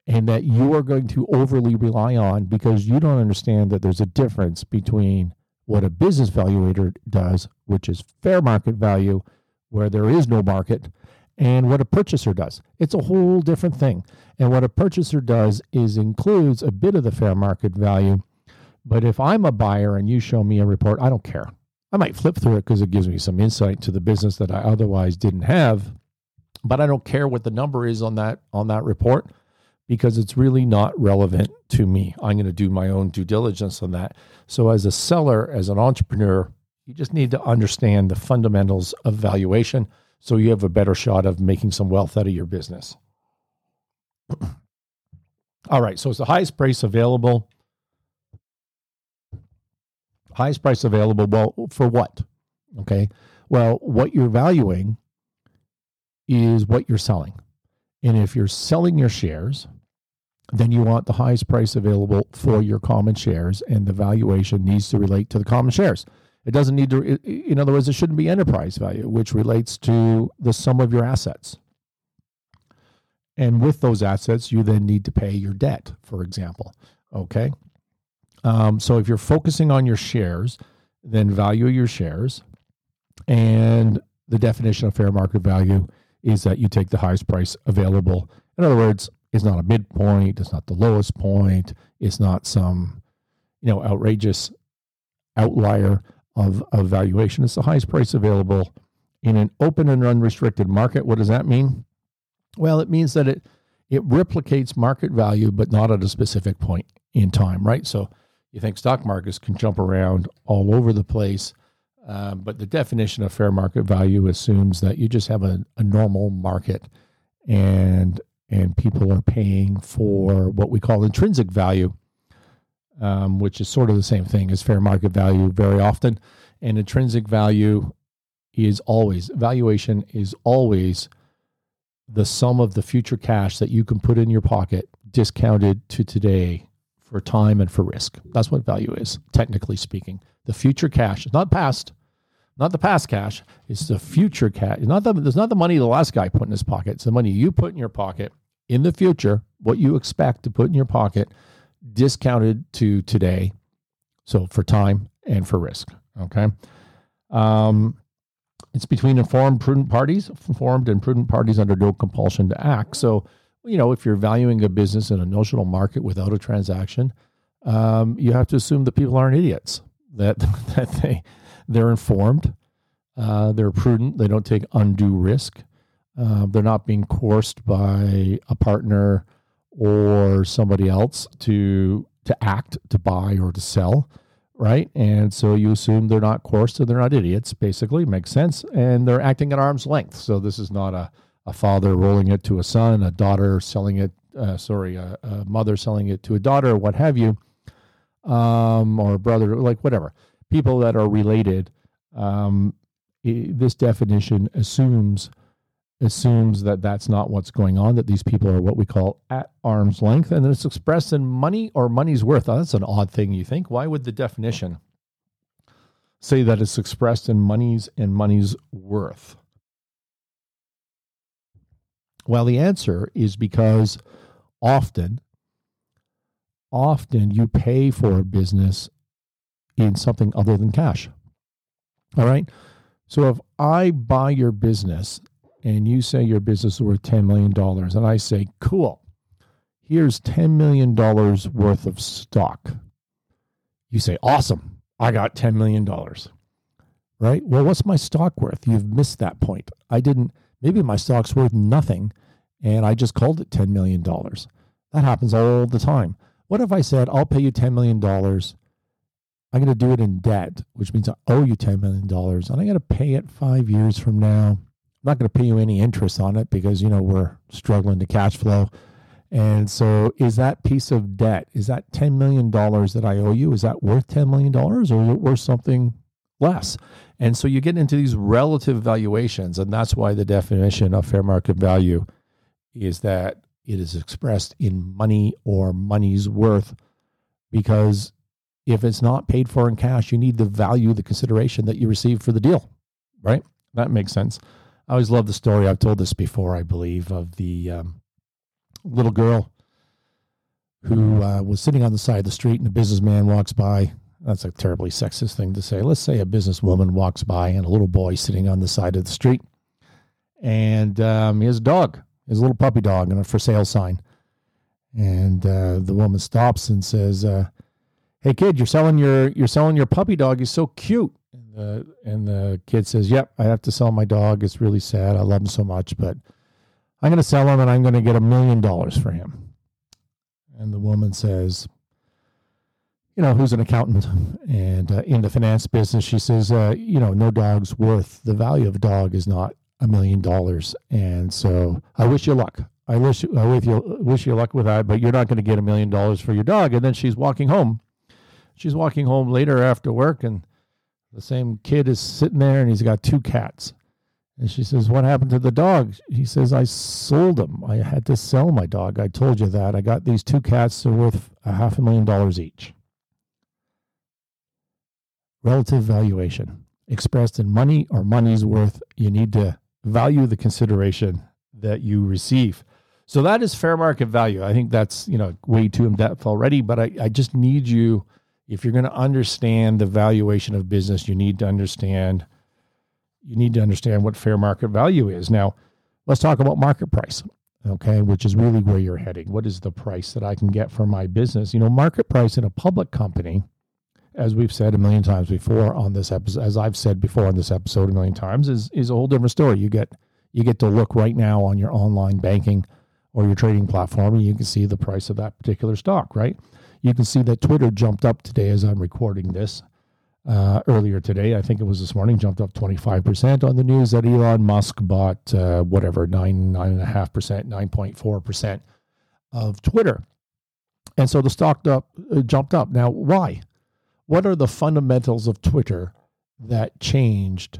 and that you are going to overly rely on because you don't understand that there's a difference between what a business valuator does, which is fair market value, where there is no market, and what a purchaser does. It's a whole different thing. And what a purchaser does is includes a bit of the fair market value. But if I'm a buyer and you show me a report, I don't care. I might flip through it because it gives me some insight to the business that I otherwise didn't have. But I don't care what the number is on that on that report because it's really not relevant to me. I'm going to do my own due diligence on that. So as a seller, as an entrepreneur, you just need to understand the fundamentals of valuation so you have a better shot of making some wealth out of your business. All right, so it's the highest price available. Highest price available. Well, for what? Okay. Well, what you're valuing is what you're selling. And if you're selling your shares, then you want the highest price available for your common shares, and the valuation needs to relate to the common shares. It doesn't need to, in other words, it shouldn't be enterprise value, which relates to the sum of your assets. And with those assets, you then need to pay your debt, for example. Okay. Um, so if you're focusing on your shares, then value your shares. And the definition of fair market value is that you take the highest price available. In other words, it's not a midpoint, it's not the lowest point, it's not some, you know, outrageous outlier of, of valuation. It's the highest price available in an open and unrestricted market. What does that mean? Well, it means that it it replicates market value, but not at a specific point in time, right? So you think stock markets can jump around all over the place, uh, but the definition of fair market value assumes that you just have a, a normal market, and and people are paying for what we call intrinsic value, um, which is sort of the same thing as fair market value very often. And intrinsic value is always, valuation is always the sum of the future cash that you can put in your pocket discounted to today for time and for risk. That's what value is, technically speaking. The future cash, not past, not the past cash, it's the future cash. It's not the, it's not the money the last guy put in his pocket. It's the money you put in your pocket in the future, what you expect to put in your pocket discounted to today. So for time and for risk. Okay. Um, it's between informed, prudent parties, informed and prudent parties under no compulsion to act. So, you know, if you're valuing a business in a notional market without a transaction, um, you have to assume that people aren't idiots. That that they they're informed, uh, they're prudent, they don't take undue risk, uh, they're not being coerced by a partner or somebody else to to act, to buy, or to sell, right? And so you assume they're not coerced, and they're not idiots. Basically, makes sense, and they're acting at arm's length. So this is not a a father rolling it to a son, a daughter selling it, uh, sorry, a, a, mother selling it to a daughter, what have you, um, or a brother, like whatever. People that are related. Um, this definition assumes assumes that that's not what's going on, that these people are what we call at arm's length, and it's expressed in money or money's worth. That's an odd thing, you think. Why would the definition say that it's expressed in money's and money's worth? Well, the answer is because often, often you pay for a business in something other than cash. All right. So if I buy your business and you say your business is worth $10 million, and I say, cool, here's $10 million worth of stock. You say, awesome, I got $10 million. Right? Well, what's my stock worth? You've missed that point. I didn't, maybe my stock's worth nothing, and I just called it $10 million. That happens all the time. What if I said, I'll pay you $10 million? I'm going to do it in debt, which means I owe you $10 million, and I'm going to pay it five years from now I'm not going to pay you any interest on it because you know we're struggling to cash flow. And so, is that piece of debt is that ten million dollars that I owe you? Is that worth ten million dollars, or is it worth something less? And so you get into these relative valuations, and that's why the definition of fair market value is that it is expressed in money or money's worth. Because if it's not paid for in cash, you need to value the consideration that you received for the deal, right? That makes sense. I always love the story. I've told this before, I believe, of the um, little girl who uh, was sitting on the side of the street, and a businessman walks by That's a terribly sexist thing to say. Let's say a businesswoman walks by and a little boy sitting on the side of the street, and um, a dog, his little puppy dog, and a for sale sign. And uh, the woman stops and says, uh, "Hey kid, you're selling your you're selling your puppy dog. He's so cute." And the, and the kid says, "Yep, I have to sell my dog. It's really sad. I love him so much, but I'm going to sell him, and I'm going to get a million dollars for him." And the woman says, you know, who's an accountant and uh, in the finance business, she says, uh, you know, no dog's worth the value of a dog is not a million dollars. And so I wish you luck. I wish I wish you wish you luck with that, but you're not going to get a million dollars for your dog. And then she's walking home. She's walking home later after work, and the same kid is sitting there, and he's got two cats. And she says, "What happened to the dog?" He says, "I sold him. I had to sell my dog. I told you that. I got these two cats. They're worth a half a million dollars each." Relative valuation expressed in money or money's worth. You need to value the consideration that you receive. So that is fair market value. I think that's, you know, way too in depth already, but I, I just need you, if you're going to understand the valuation of business, you need to understand, you need to understand what fair market value is. Now, let's talk about market price. Okay, which is really where you're heading. What is the price that I can get for my business? You know, market price in a public company as we've said a million times before on this episode, as I've said before on this episode a million times, is is a whole different story. You get you get to look right now on your online banking or your trading platform, and you can see the price of that particular stock. Right? You can see that Twitter jumped up today as I'm recording this. Uh, earlier today, I think it was this morning, jumped up 25% on the news that Elon Musk bought uh, whatever nine nine and a half percent, nine point four percent of Twitter, and so the stock up uh, jumped up. Now, why? What are the fundamentals of Twitter that changed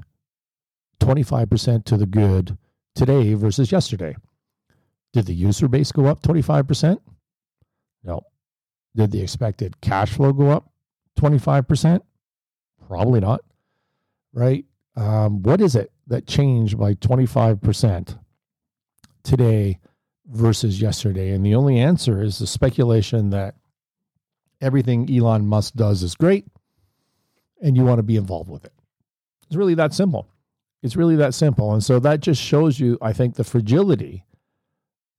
25% to the good today versus yesterday? Did the user base go up 25%? No. Did the expected cash flow go up 25%? Probably not. Right? Um, what is it that changed by 25% today versus yesterday? And the only answer is the speculation that everything Elon Musk does is great and you want to be involved with it. It's really that simple. It's really that simple. And so that just shows you, I think, the fragility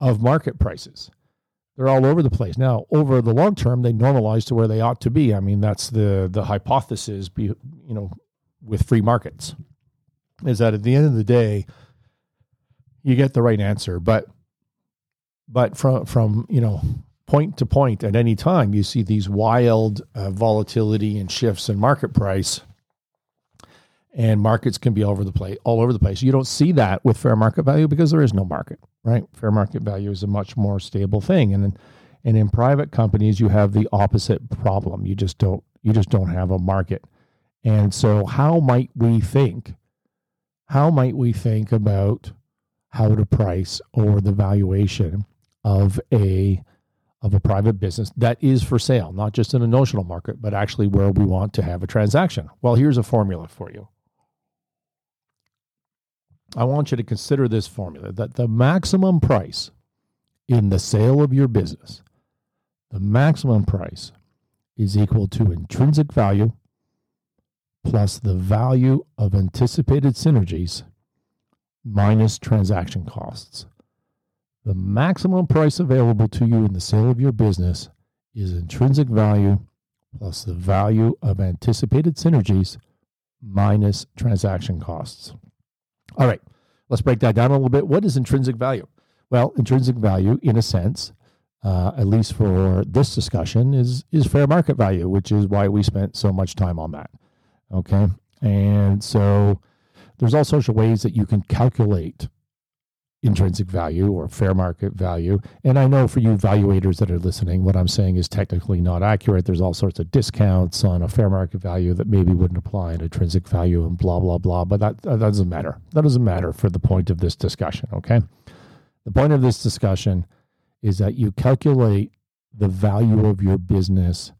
of market prices. They're all over the place. Now, over the long term, they normalize to where they ought to be. I mean, that's the the hypothesis, be, you know, with free markets, is that at the end of the day, you get the right answer. But but from from you know point to point at any time, you see these wild uh, volatility and shifts in market price, and markets can be all over the place. All over the place. You don't see that with fair market value because there is no market, right? Fair market value is a much more stable thing, and and in private companies, you have the opposite problem. You just don't you just don't have a market, and so how might we think? How might we think about how to price or the valuation of a of a private business that is for sale, not just in a notional market, but actually where we want to have a transaction. Well, here's a formula for you. I want you to consider this formula that the maximum price in the sale of your business, the maximum price is equal to intrinsic value plus the value of anticipated synergies minus transaction costs. The maximum price available to you in the sale of your business is intrinsic value plus the value of anticipated synergies minus transaction costs. All right, let's break that down a little bit. What is intrinsic value? Well, intrinsic value, in a sense, uh, at least for this discussion, is is fair market value, which is why we spent so much time on that. Okay, and so there's all sorts of ways that you can calculate intrinsic value or fair market value. And I know for you valuators that are listening, what I'm saying is technically not accurate. There's all sorts of discounts on a fair market value that maybe wouldn't apply in intrinsic value and blah, blah, blah. But that, that doesn't matter. That doesn't matter for the point of this discussion, okay? The point of this discussion is that you calculate the value of your business,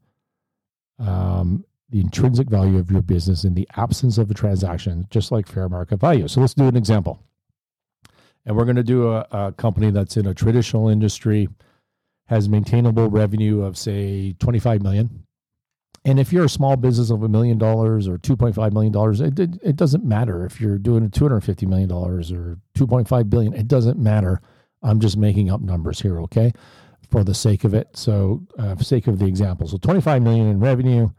um, the intrinsic value of your business in the absence of a transaction, just like fair market value. So let's do an example and we're going to do a, a, company that's in a traditional industry has maintainable revenue of say 25 million And if you're a small business of a million dollars or $2.5 million, it, it, it doesn't matter if you're doing $250 million or 2.5 billion. It doesn't matter. I'm just making up numbers here, okay, for the sake of it. So, uh, for sake of the example, so 25 million in revenue.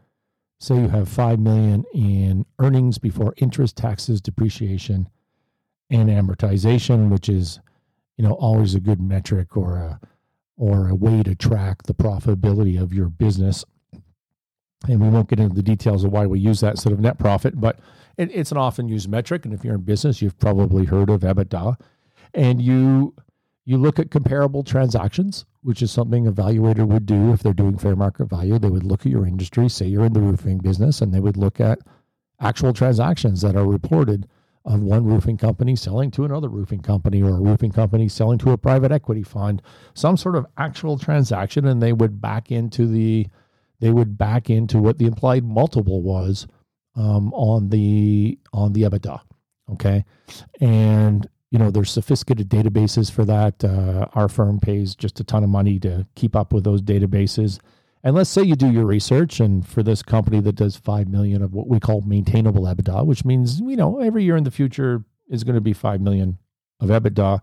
Say you have 5 million in earnings before interest, taxes, depreciation, and amortization, which is, you know, always a good metric or a or a way to track the profitability of your business and we won't get into the details of why we use that instead of net profit, but it, it's an often used metric. And if you're in business, you've probably heard of EBITDA. And you you look at comparable transactions, which is something a valuator would do if they're doing fair market value. They would look at your industry, say you're in the roofing business, and they would look at actual transactions that are reported of one roofing company selling to another roofing company or a roofing company selling to a private equity fund, some sort of actual transaction, and they would back into the they would back into what the implied multiple was um, on the on the EBITDA. Okay, and you know there's sophisticated databases for that. Uh, our firm pays just a ton of money to keep up with those databases. And let's say you do your research, and for this company that does five million of what we call maintainable EBITDA, which means you know every year in the future is going to be five million of EBITDA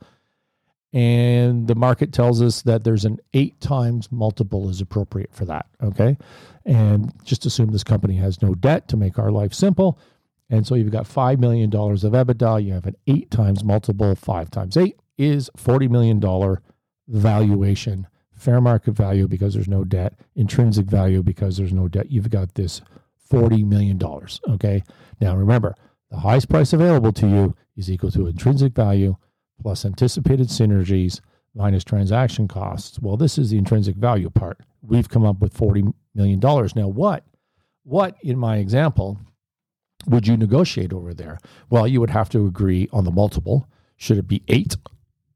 and the market tells us that there's an eight times multiple is appropriate for that. Okay. And just assume this company has no debt to make our life simple. And so you've got $5 million of EBITDA. You have an eight times multiple. Five times eight is $40 million valuation, fair market value because there's no debt, intrinsic value because there's no debt. You've got this $40 million. Okay. Now remember, the highest price available to you is equal to intrinsic value plus anticipated synergies minus transaction costs. Well, this is the intrinsic value part. We've come up with $40 million. Now, what, what in my example would you negotiate over there? Well, you would have to agree on the multiple. Should it be eight?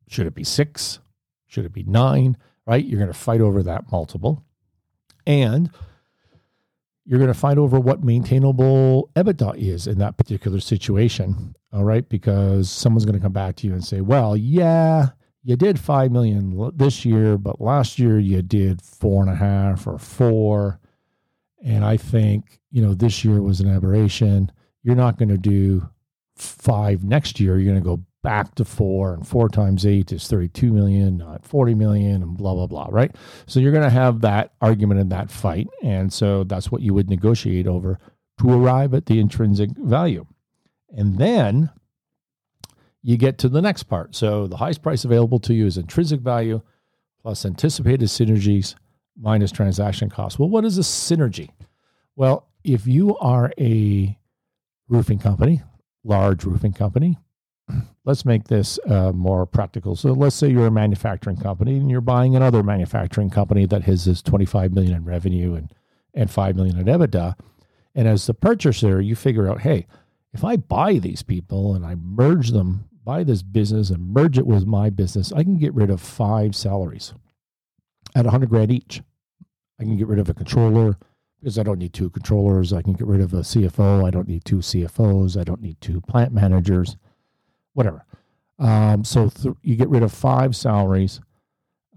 Should it be six? Should it be nine? Right? You're going to fight over that multiple. And you're going to fight over what maintainable EBITDA is in that particular situation. All right. Because someone's going to come back to you and say, well, yeah, you did 5 million this year, but last year you did four and a half or four. And I think, you know, this year was an aberration. You're not going to do five next year. You're going to go back to four, and four times eight is 32 million, not 40 million, and blah, blah, blah, right? So you're going to have that argument and that fight. And so that's what you would negotiate over to arrive at the intrinsic value. And then you get to the next part. So the highest price available to you is intrinsic value plus anticipated synergies minus transaction costs. Well, what is a synergy? Well, if you are a roofing company, large roofing company, let's make this uh, more practical. So let's say you're a manufacturing company and you're buying another manufacturing company that has this 25 million in revenue and and 5 million in EBITDA. And as the purchaser, you figure out, hey, if I buy these people and I merge them, buy this business and merge it with my business, I can get rid of five salaries at 100 grand each. I can get rid of a controller because I don't need two controllers. I can get rid of a CFO. I don't need two CFOs. I don't need two plant managers whatever. Um, so th- you get rid of five salaries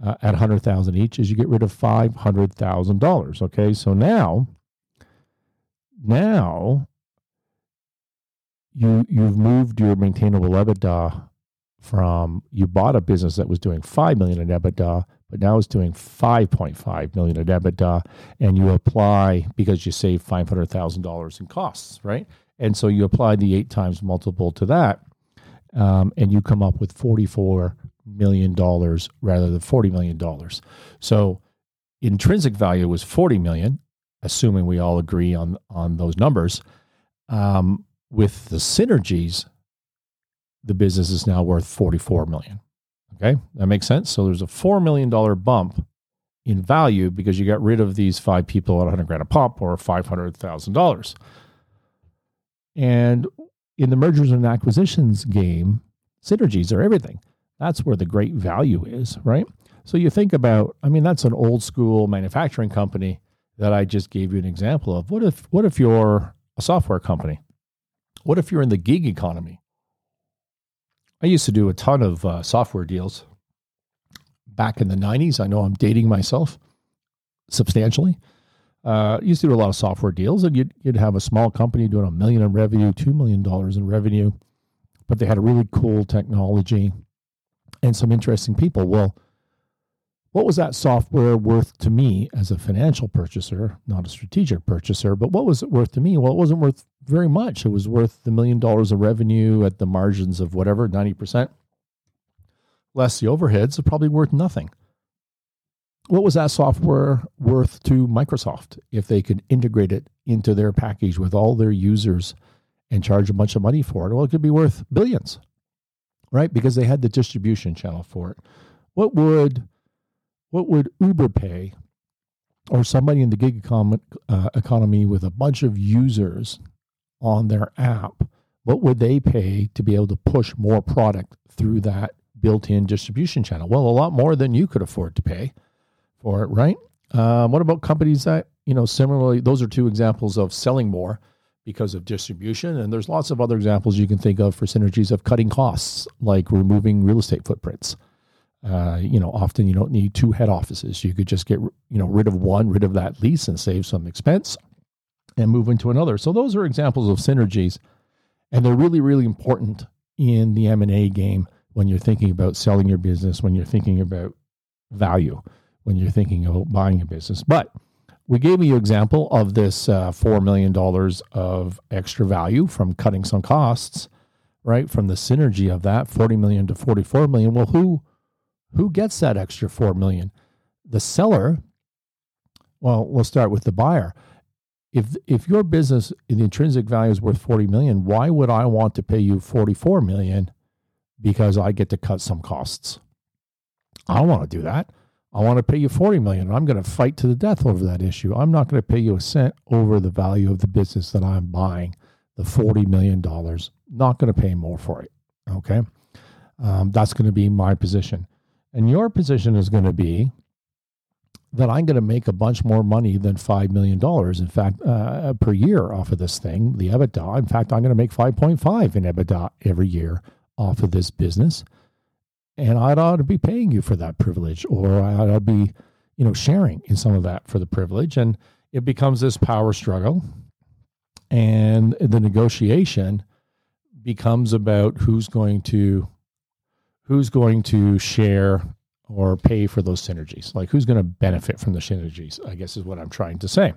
uh, at a hundred thousand each, is you get rid of five hundred thousand dollars. Okay, so now, now you you've moved your maintainable EBITDA from you bought a business that was doing five million in EBITDA, but now it's doing five point five million in EBITDA, and you apply because you save five hundred thousand dollars in costs, right? And so you apply the eight times multiple to that um, and you come up with $44 million rather than $40 million. So intrinsic value was 40 million, assuming we all agree on, on those numbers. Um, with the synergies, the business is now worth 44 million. Okay, that makes sense. So there's a $4 million bump in value because you got rid of these five people at 100 grand a pop or $500,000. And in the mergers and acquisitions game, synergies are everything. That's where the great value is, right? So you think about, I mean, that's an old school manufacturing company that I just gave you an example of. What if what if you're a software company? What if you're in the gig economy? I used to do a ton of uh, software deals back in the 90s. I know I'm dating myself substantially. Uh, used to do a lot of software deals, and you'd, you'd have a small company doing a million in revenue, $2 million in revenue, but they had a really cool technology and some interesting people. Well, what was that software worth to me as a financial purchaser, not a strategic purchaser, but what was it worth to me? Well, it wasn't worth very much. It was worth the million dollars of revenue at the margins of whatever, 90%, less the overheads, are probably worth nothing. What was that software worth to Microsoft if they could integrate it into their package with all their users and charge a bunch of money for it? Well, it could be worth billions, right? Because they had the distribution channel for it. What would what would Uber pay or somebody in the gig econ- uh, economy with a bunch of users on their app, what would they pay to be able to push more product through that built-in distribution channel? Well, a lot more than you could afford to pay for it, right? Um, what about companies that you know similarly? Those are two examples of selling more because of distribution, and there's lots of other examples you can think of for synergies of cutting costs, like removing real estate footprints. Uh, you know, often you don't need two head offices. You could just get you know rid of one, rid of that lease, and save some expense, and move into another. So those are examples of synergies, and they're really really important in the M and A game when you're thinking about selling your business, when you're thinking about value, when you're thinking about buying a business. But we gave you an example of this uh, $4 million of extra value from cutting some costs, right? From the synergy of that 40 million to 44 million. Well, who who gets that extra 4 million? The seller. Well, we'll start with the buyer. If if your business the intrinsic value is worth 40 million, why would I want to pay you 44 million because I get to cut some costs? I don't want to do that. I want to pay you 40 million. I'm going to fight to the death over that issue. I'm not going to pay you a cent over the value of the business that I'm buying, the 40 million dollars. Not going to pay more for it. Okay. Um, that's going to be my position. And your position is going to be that I'm going to make a bunch more money than $5 million, in fact, uh, per year off of this thing, the EBITDA. In fact, I'm going to make 5.5 in EBITDA every year off of this business. And I ought to be paying you for that privilege, or I ought to be, you know, sharing in some of that for the privilege. And it becomes this power struggle. And the negotiation becomes about who's going to who's going to share or pay for those synergies? Like who's going to benefit from the synergies? I guess is what I'm trying to say.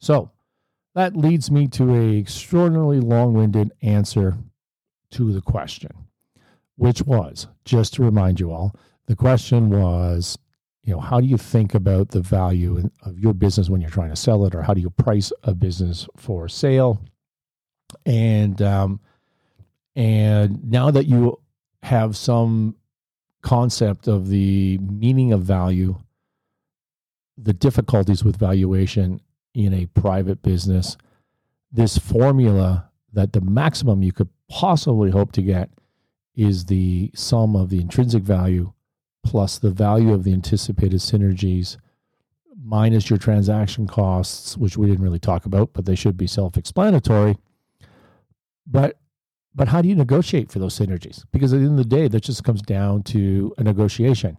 So that leads me to a extraordinarily long-winded answer to the question, which was just to remind you all, the question was, you know, how do you think about the value of your business when you're trying to sell it, or how do you price a business for sale? And um, and now that you have some concept of the meaning of value, the difficulties with valuation in a private business, this formula that the maximum you could possibly hope to get is the sum of the intrinsic value plus the value of the anticipated synergies minus your transaction costs, which we didn't really talk about, but they should be self explanatory. But but how do you negotiate for those synergies? Because at the end of the day, that just comes down to a negotiation.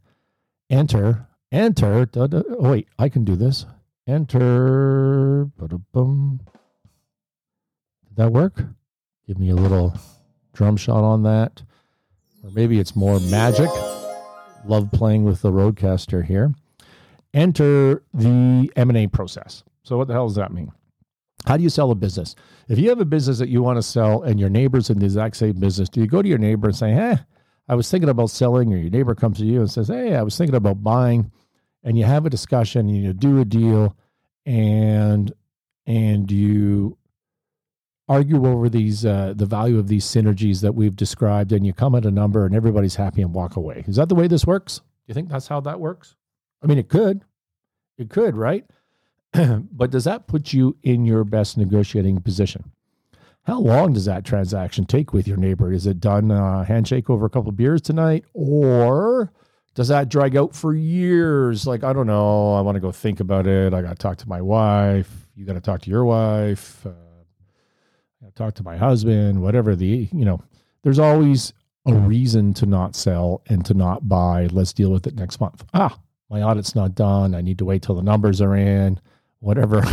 Enter, enter. Da, da, oh, wait, I can do this. Enter. Did that work? Give me a little drum shot on that. Or maybe it's more magic. Love playing with the RODECaster here. Enter the M&A process. So what the hell does that mean? How do you sell a business? If you have a business that you want to sell and your neighbor's in the exact same business, do you go to your neighbor and say, hey, I was thinking about selling, or your neighbor comes to you and says, hey, I was thinking about buying, and you have a discussion and you do a deal and and you argue over these uh, the value of these synergies that we've described and you come at a number and everybody's happy and walk away. Is that the way this works? Do you think that's how that works? I mean, it could. It could, right? but does that put you in your best negotiating position? How long does that transaction take with your neighbor? Is it done uh, handshake over a couple of beers tonight, or does that drag out for years? Like I don't know. I want to go think about it. I got to talk to my wife. You got to talk to your wife. Uh, talk to my husband. Whatever the you know. There's always a reason to not sell and to not buy. Let's deal with it next month. Ah, my audit's not done. I need to wait till the numbers are in whatever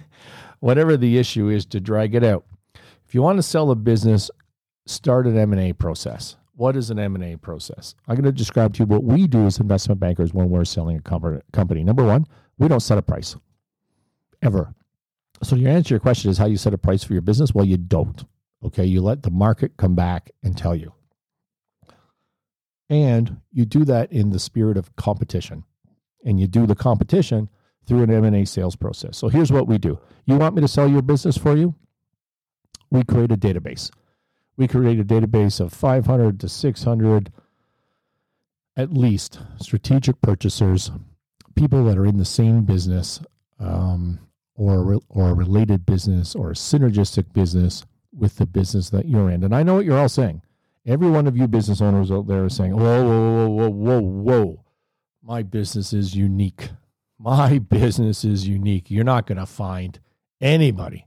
whatever the issue is to drag it out. If you want to sell a business, start an M&A process. What is an M&A process? I'm going to describe to you what we do as investment bankers when we're selling a company. Number 1, we don't set a price ever. So your answer to your question is how you set a price for your business? Well, you don't. Okay, you let the market come back and tell you. And you do that in the spirit of competition. And you do the competition through an M&A sales process. So here's what we do. You want me to sell your business for you? We create a database. We create a database of 500 to 600 at least strategic purchasers, people that are in the same business um, or, or a related business or a synergistic business with the business that you're in. And I know what you're all saying. Every one of you business owners out there is saying, whoa, whoa, whoa, whoa, whoa, whoa. My business is unique. My business is unique. You're not going to find anybody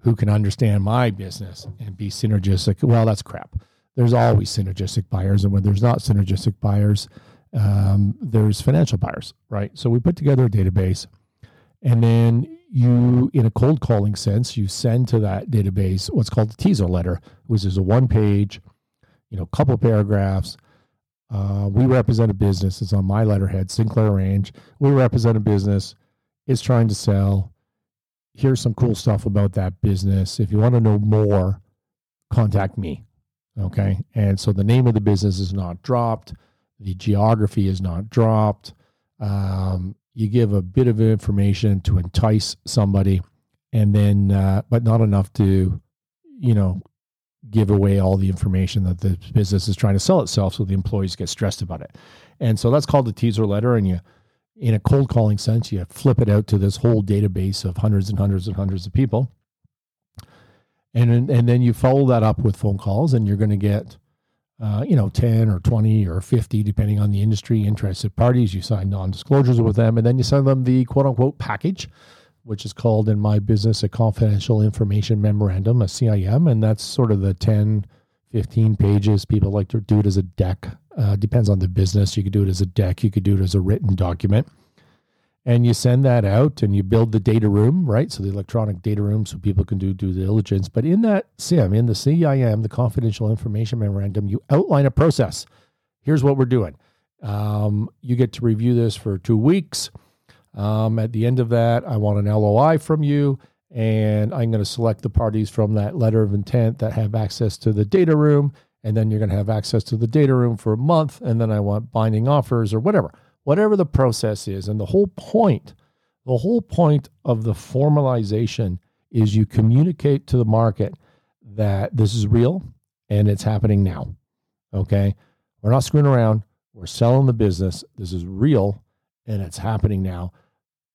who can understand my business and be synergistic. Well, that's crap. There's always synergistic buyers. And when there's not synergistic buyers, um, there's financial buyers, right? So we put together a database and then you, in a cold calling sense, you send to that database what's called a teaser letter, which is a one page, you know, couple paragraphs uh, we represent a business. It's on my letterhead, Sinclair Range. We represent a business. It's trying to sell. Here's some cool stuff about that business. If you want to know more, contact me. Okay. And so the name of the business is not dropped. The geography is not dropped. Um, you give a bit of information to entice somebody, and then, uh, but not enough to, you know, give away all the information that the business is trying to sell itself so the employees get stressed about it. And so that's called the teaser letter. And you, in a cold calling sense, you flip it out to this whole database of hundreds and hundreds and hundreds of people. And, and then you follow that up with phone calls, and you're going to get, uh, you know, 10 or 20 or 50, depending on the industry, interested parties. You sign non disclosures with them, and then you send them the quote unquote package which is called in my business a confidential information memorandum, a CIM, and that's sort of the 10, 15 pages. People like to do it as a deck. Uh, depends on the business. You could do it as a deck, you could do it as a written document. And you send that out and you build the data room, right? So the electronic data room so people can do due diligence. But in that CIM, in the CIM, the confidential information memorandum, you outline a process. Here's what we're doing. Um, you get to review this for two weeks um, at the end of that, I want an LOI from you, and I'm going to select the parties from that letter of intent that have access to the data room. And then you're going to have access to the data room for a month. And then I want binding offers or whatever, whatever the process is. And the whole point, the whole point of the formalization is you communicate to the market that this is real and it's happening now. Okay. We're not screwing around. We're selling the business. This is real and it's happening now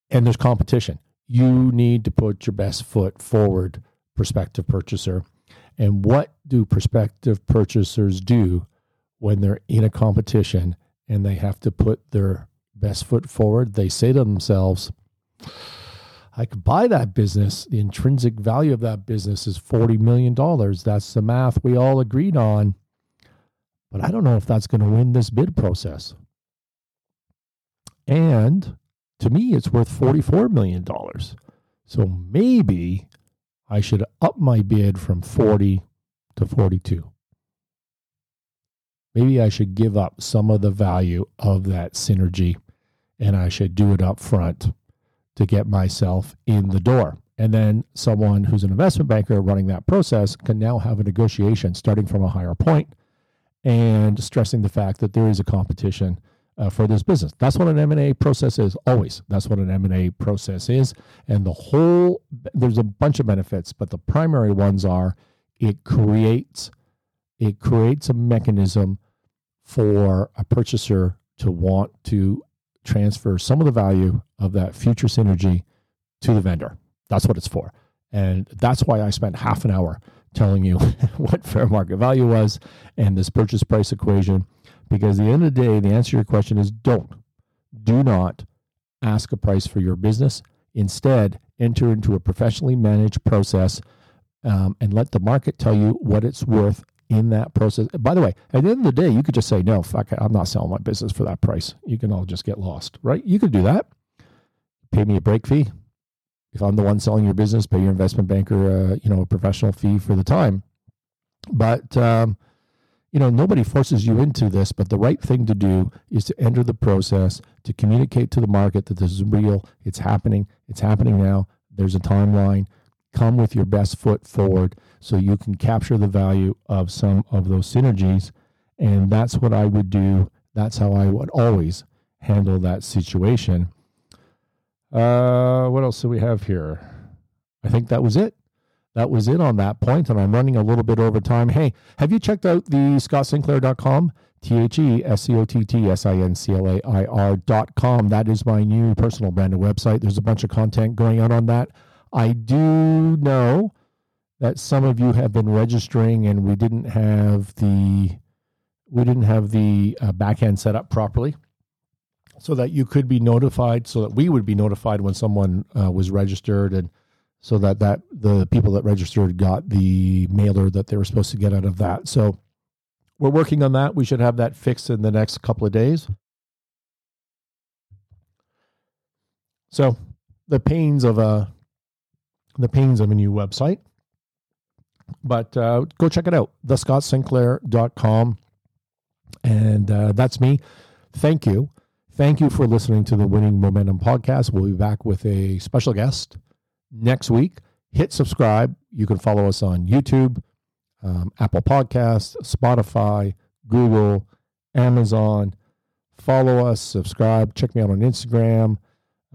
and there's competition. You need to put your best foot forward, prospective purchaser. And what do prospective purchasers do when they're in a competition and they have to put their best foot forward? They say to themselves, I could buy that business. The intrinsic value of that business is $40 million. That's the math we all agreed on. But I don't know if that's going to win this bid process. And to me, it's worth $44 million. So maybe I should up my bid from 40 to 42. Maybe I should give up some of the value of that synergy and I should do it up front to get myself in the door. And then someone who's an investment banker running that process can now have a negotiation starting from a higher point and stressing the fact that there is a competition uh, for this business. That's what an M&A process is always. That's what an M&A process is. And the whole, there's a bunch of benefits, but the primary ones are it creates, it creates a mechanism for a purchaser to want to transfer some of the value of that future synergy to the vendor. That's what it's for. And that's why I spent half an hour telling you what fair market value was and this purchase price equation because at the end of the day, the answer to your question is don't. Do not ask a price for your business. Instead, enter into a professionally managed process um, and let the market tell you what it's worth in that process. By the way, at the end of the day, you could just say, no, fuck, I'm not selling my business for that price. You can all just get lost, right? You could do that. Pay me a break fee. if I'm the one selling your business, pay your investment banker, uh, you know, a professional fee for the time. But um, you know, nobody forces you into this, but the right thing to do is to enter the process, to communicate to the market that this is real, it's happening, it's happening now, there's a timeline. Come with your best foot forward so you can capture the value of some of those synergies. And that's what I would do. That's how I would always handle that situation. Uh, what else do we have here? I think that was it that was it on that point, and I'm running a little bit over time. Hey, have you checked out the scottsinclair.com? T H E S C O T T S I N C L A I R dot com. That is my new personal branded website. There's a bunch of content going out on that. I do know that some of you have been registering and we didn't have the we didn't have the uh, backend set up properly so that you could be notified so that we would be notified when someone uh, was registered and so that that the people that registered got the mailer that they were supposed to get out of that. So we're working on that. We should have that fixed in the next couple of days. So the pains of a the pains of a new website. But uh, go check it out, thescottsinclair.com. And uh, that's me. Thank you. Thank you for listening to the Winning Momentum podcast. We'll be back with a special guest next week. Hit subscribe. You can follow us on YouTube, um, Apple Podcasts, Spotify, Google, Amazon. Follow us, subscribe. Check me out on Instagram,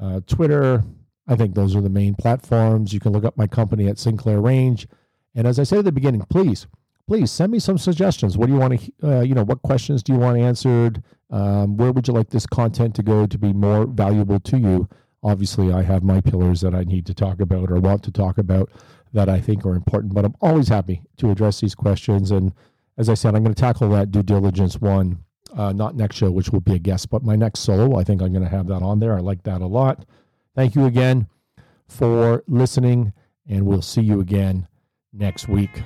uh, Twitter. I think those are the main platforms. You can look up my company at Sinclair Range. And as I said at the beginning, please, please send me some suggestions. What do you want to, uh, you know, what questions do you want answered? Um, where would you like this content to go to be more valuable to you? obviously I have my pillars that I need to talk about or want to talk about that I think are important, but I'm always happy to address these questions. And as I said, I'm going to tackle that due diligence one, uh, not next show, which will be a guest, but my next solo. I think I'm going to have that on there. I like that a lot. Thank you again for listening, and we'll see you again next week.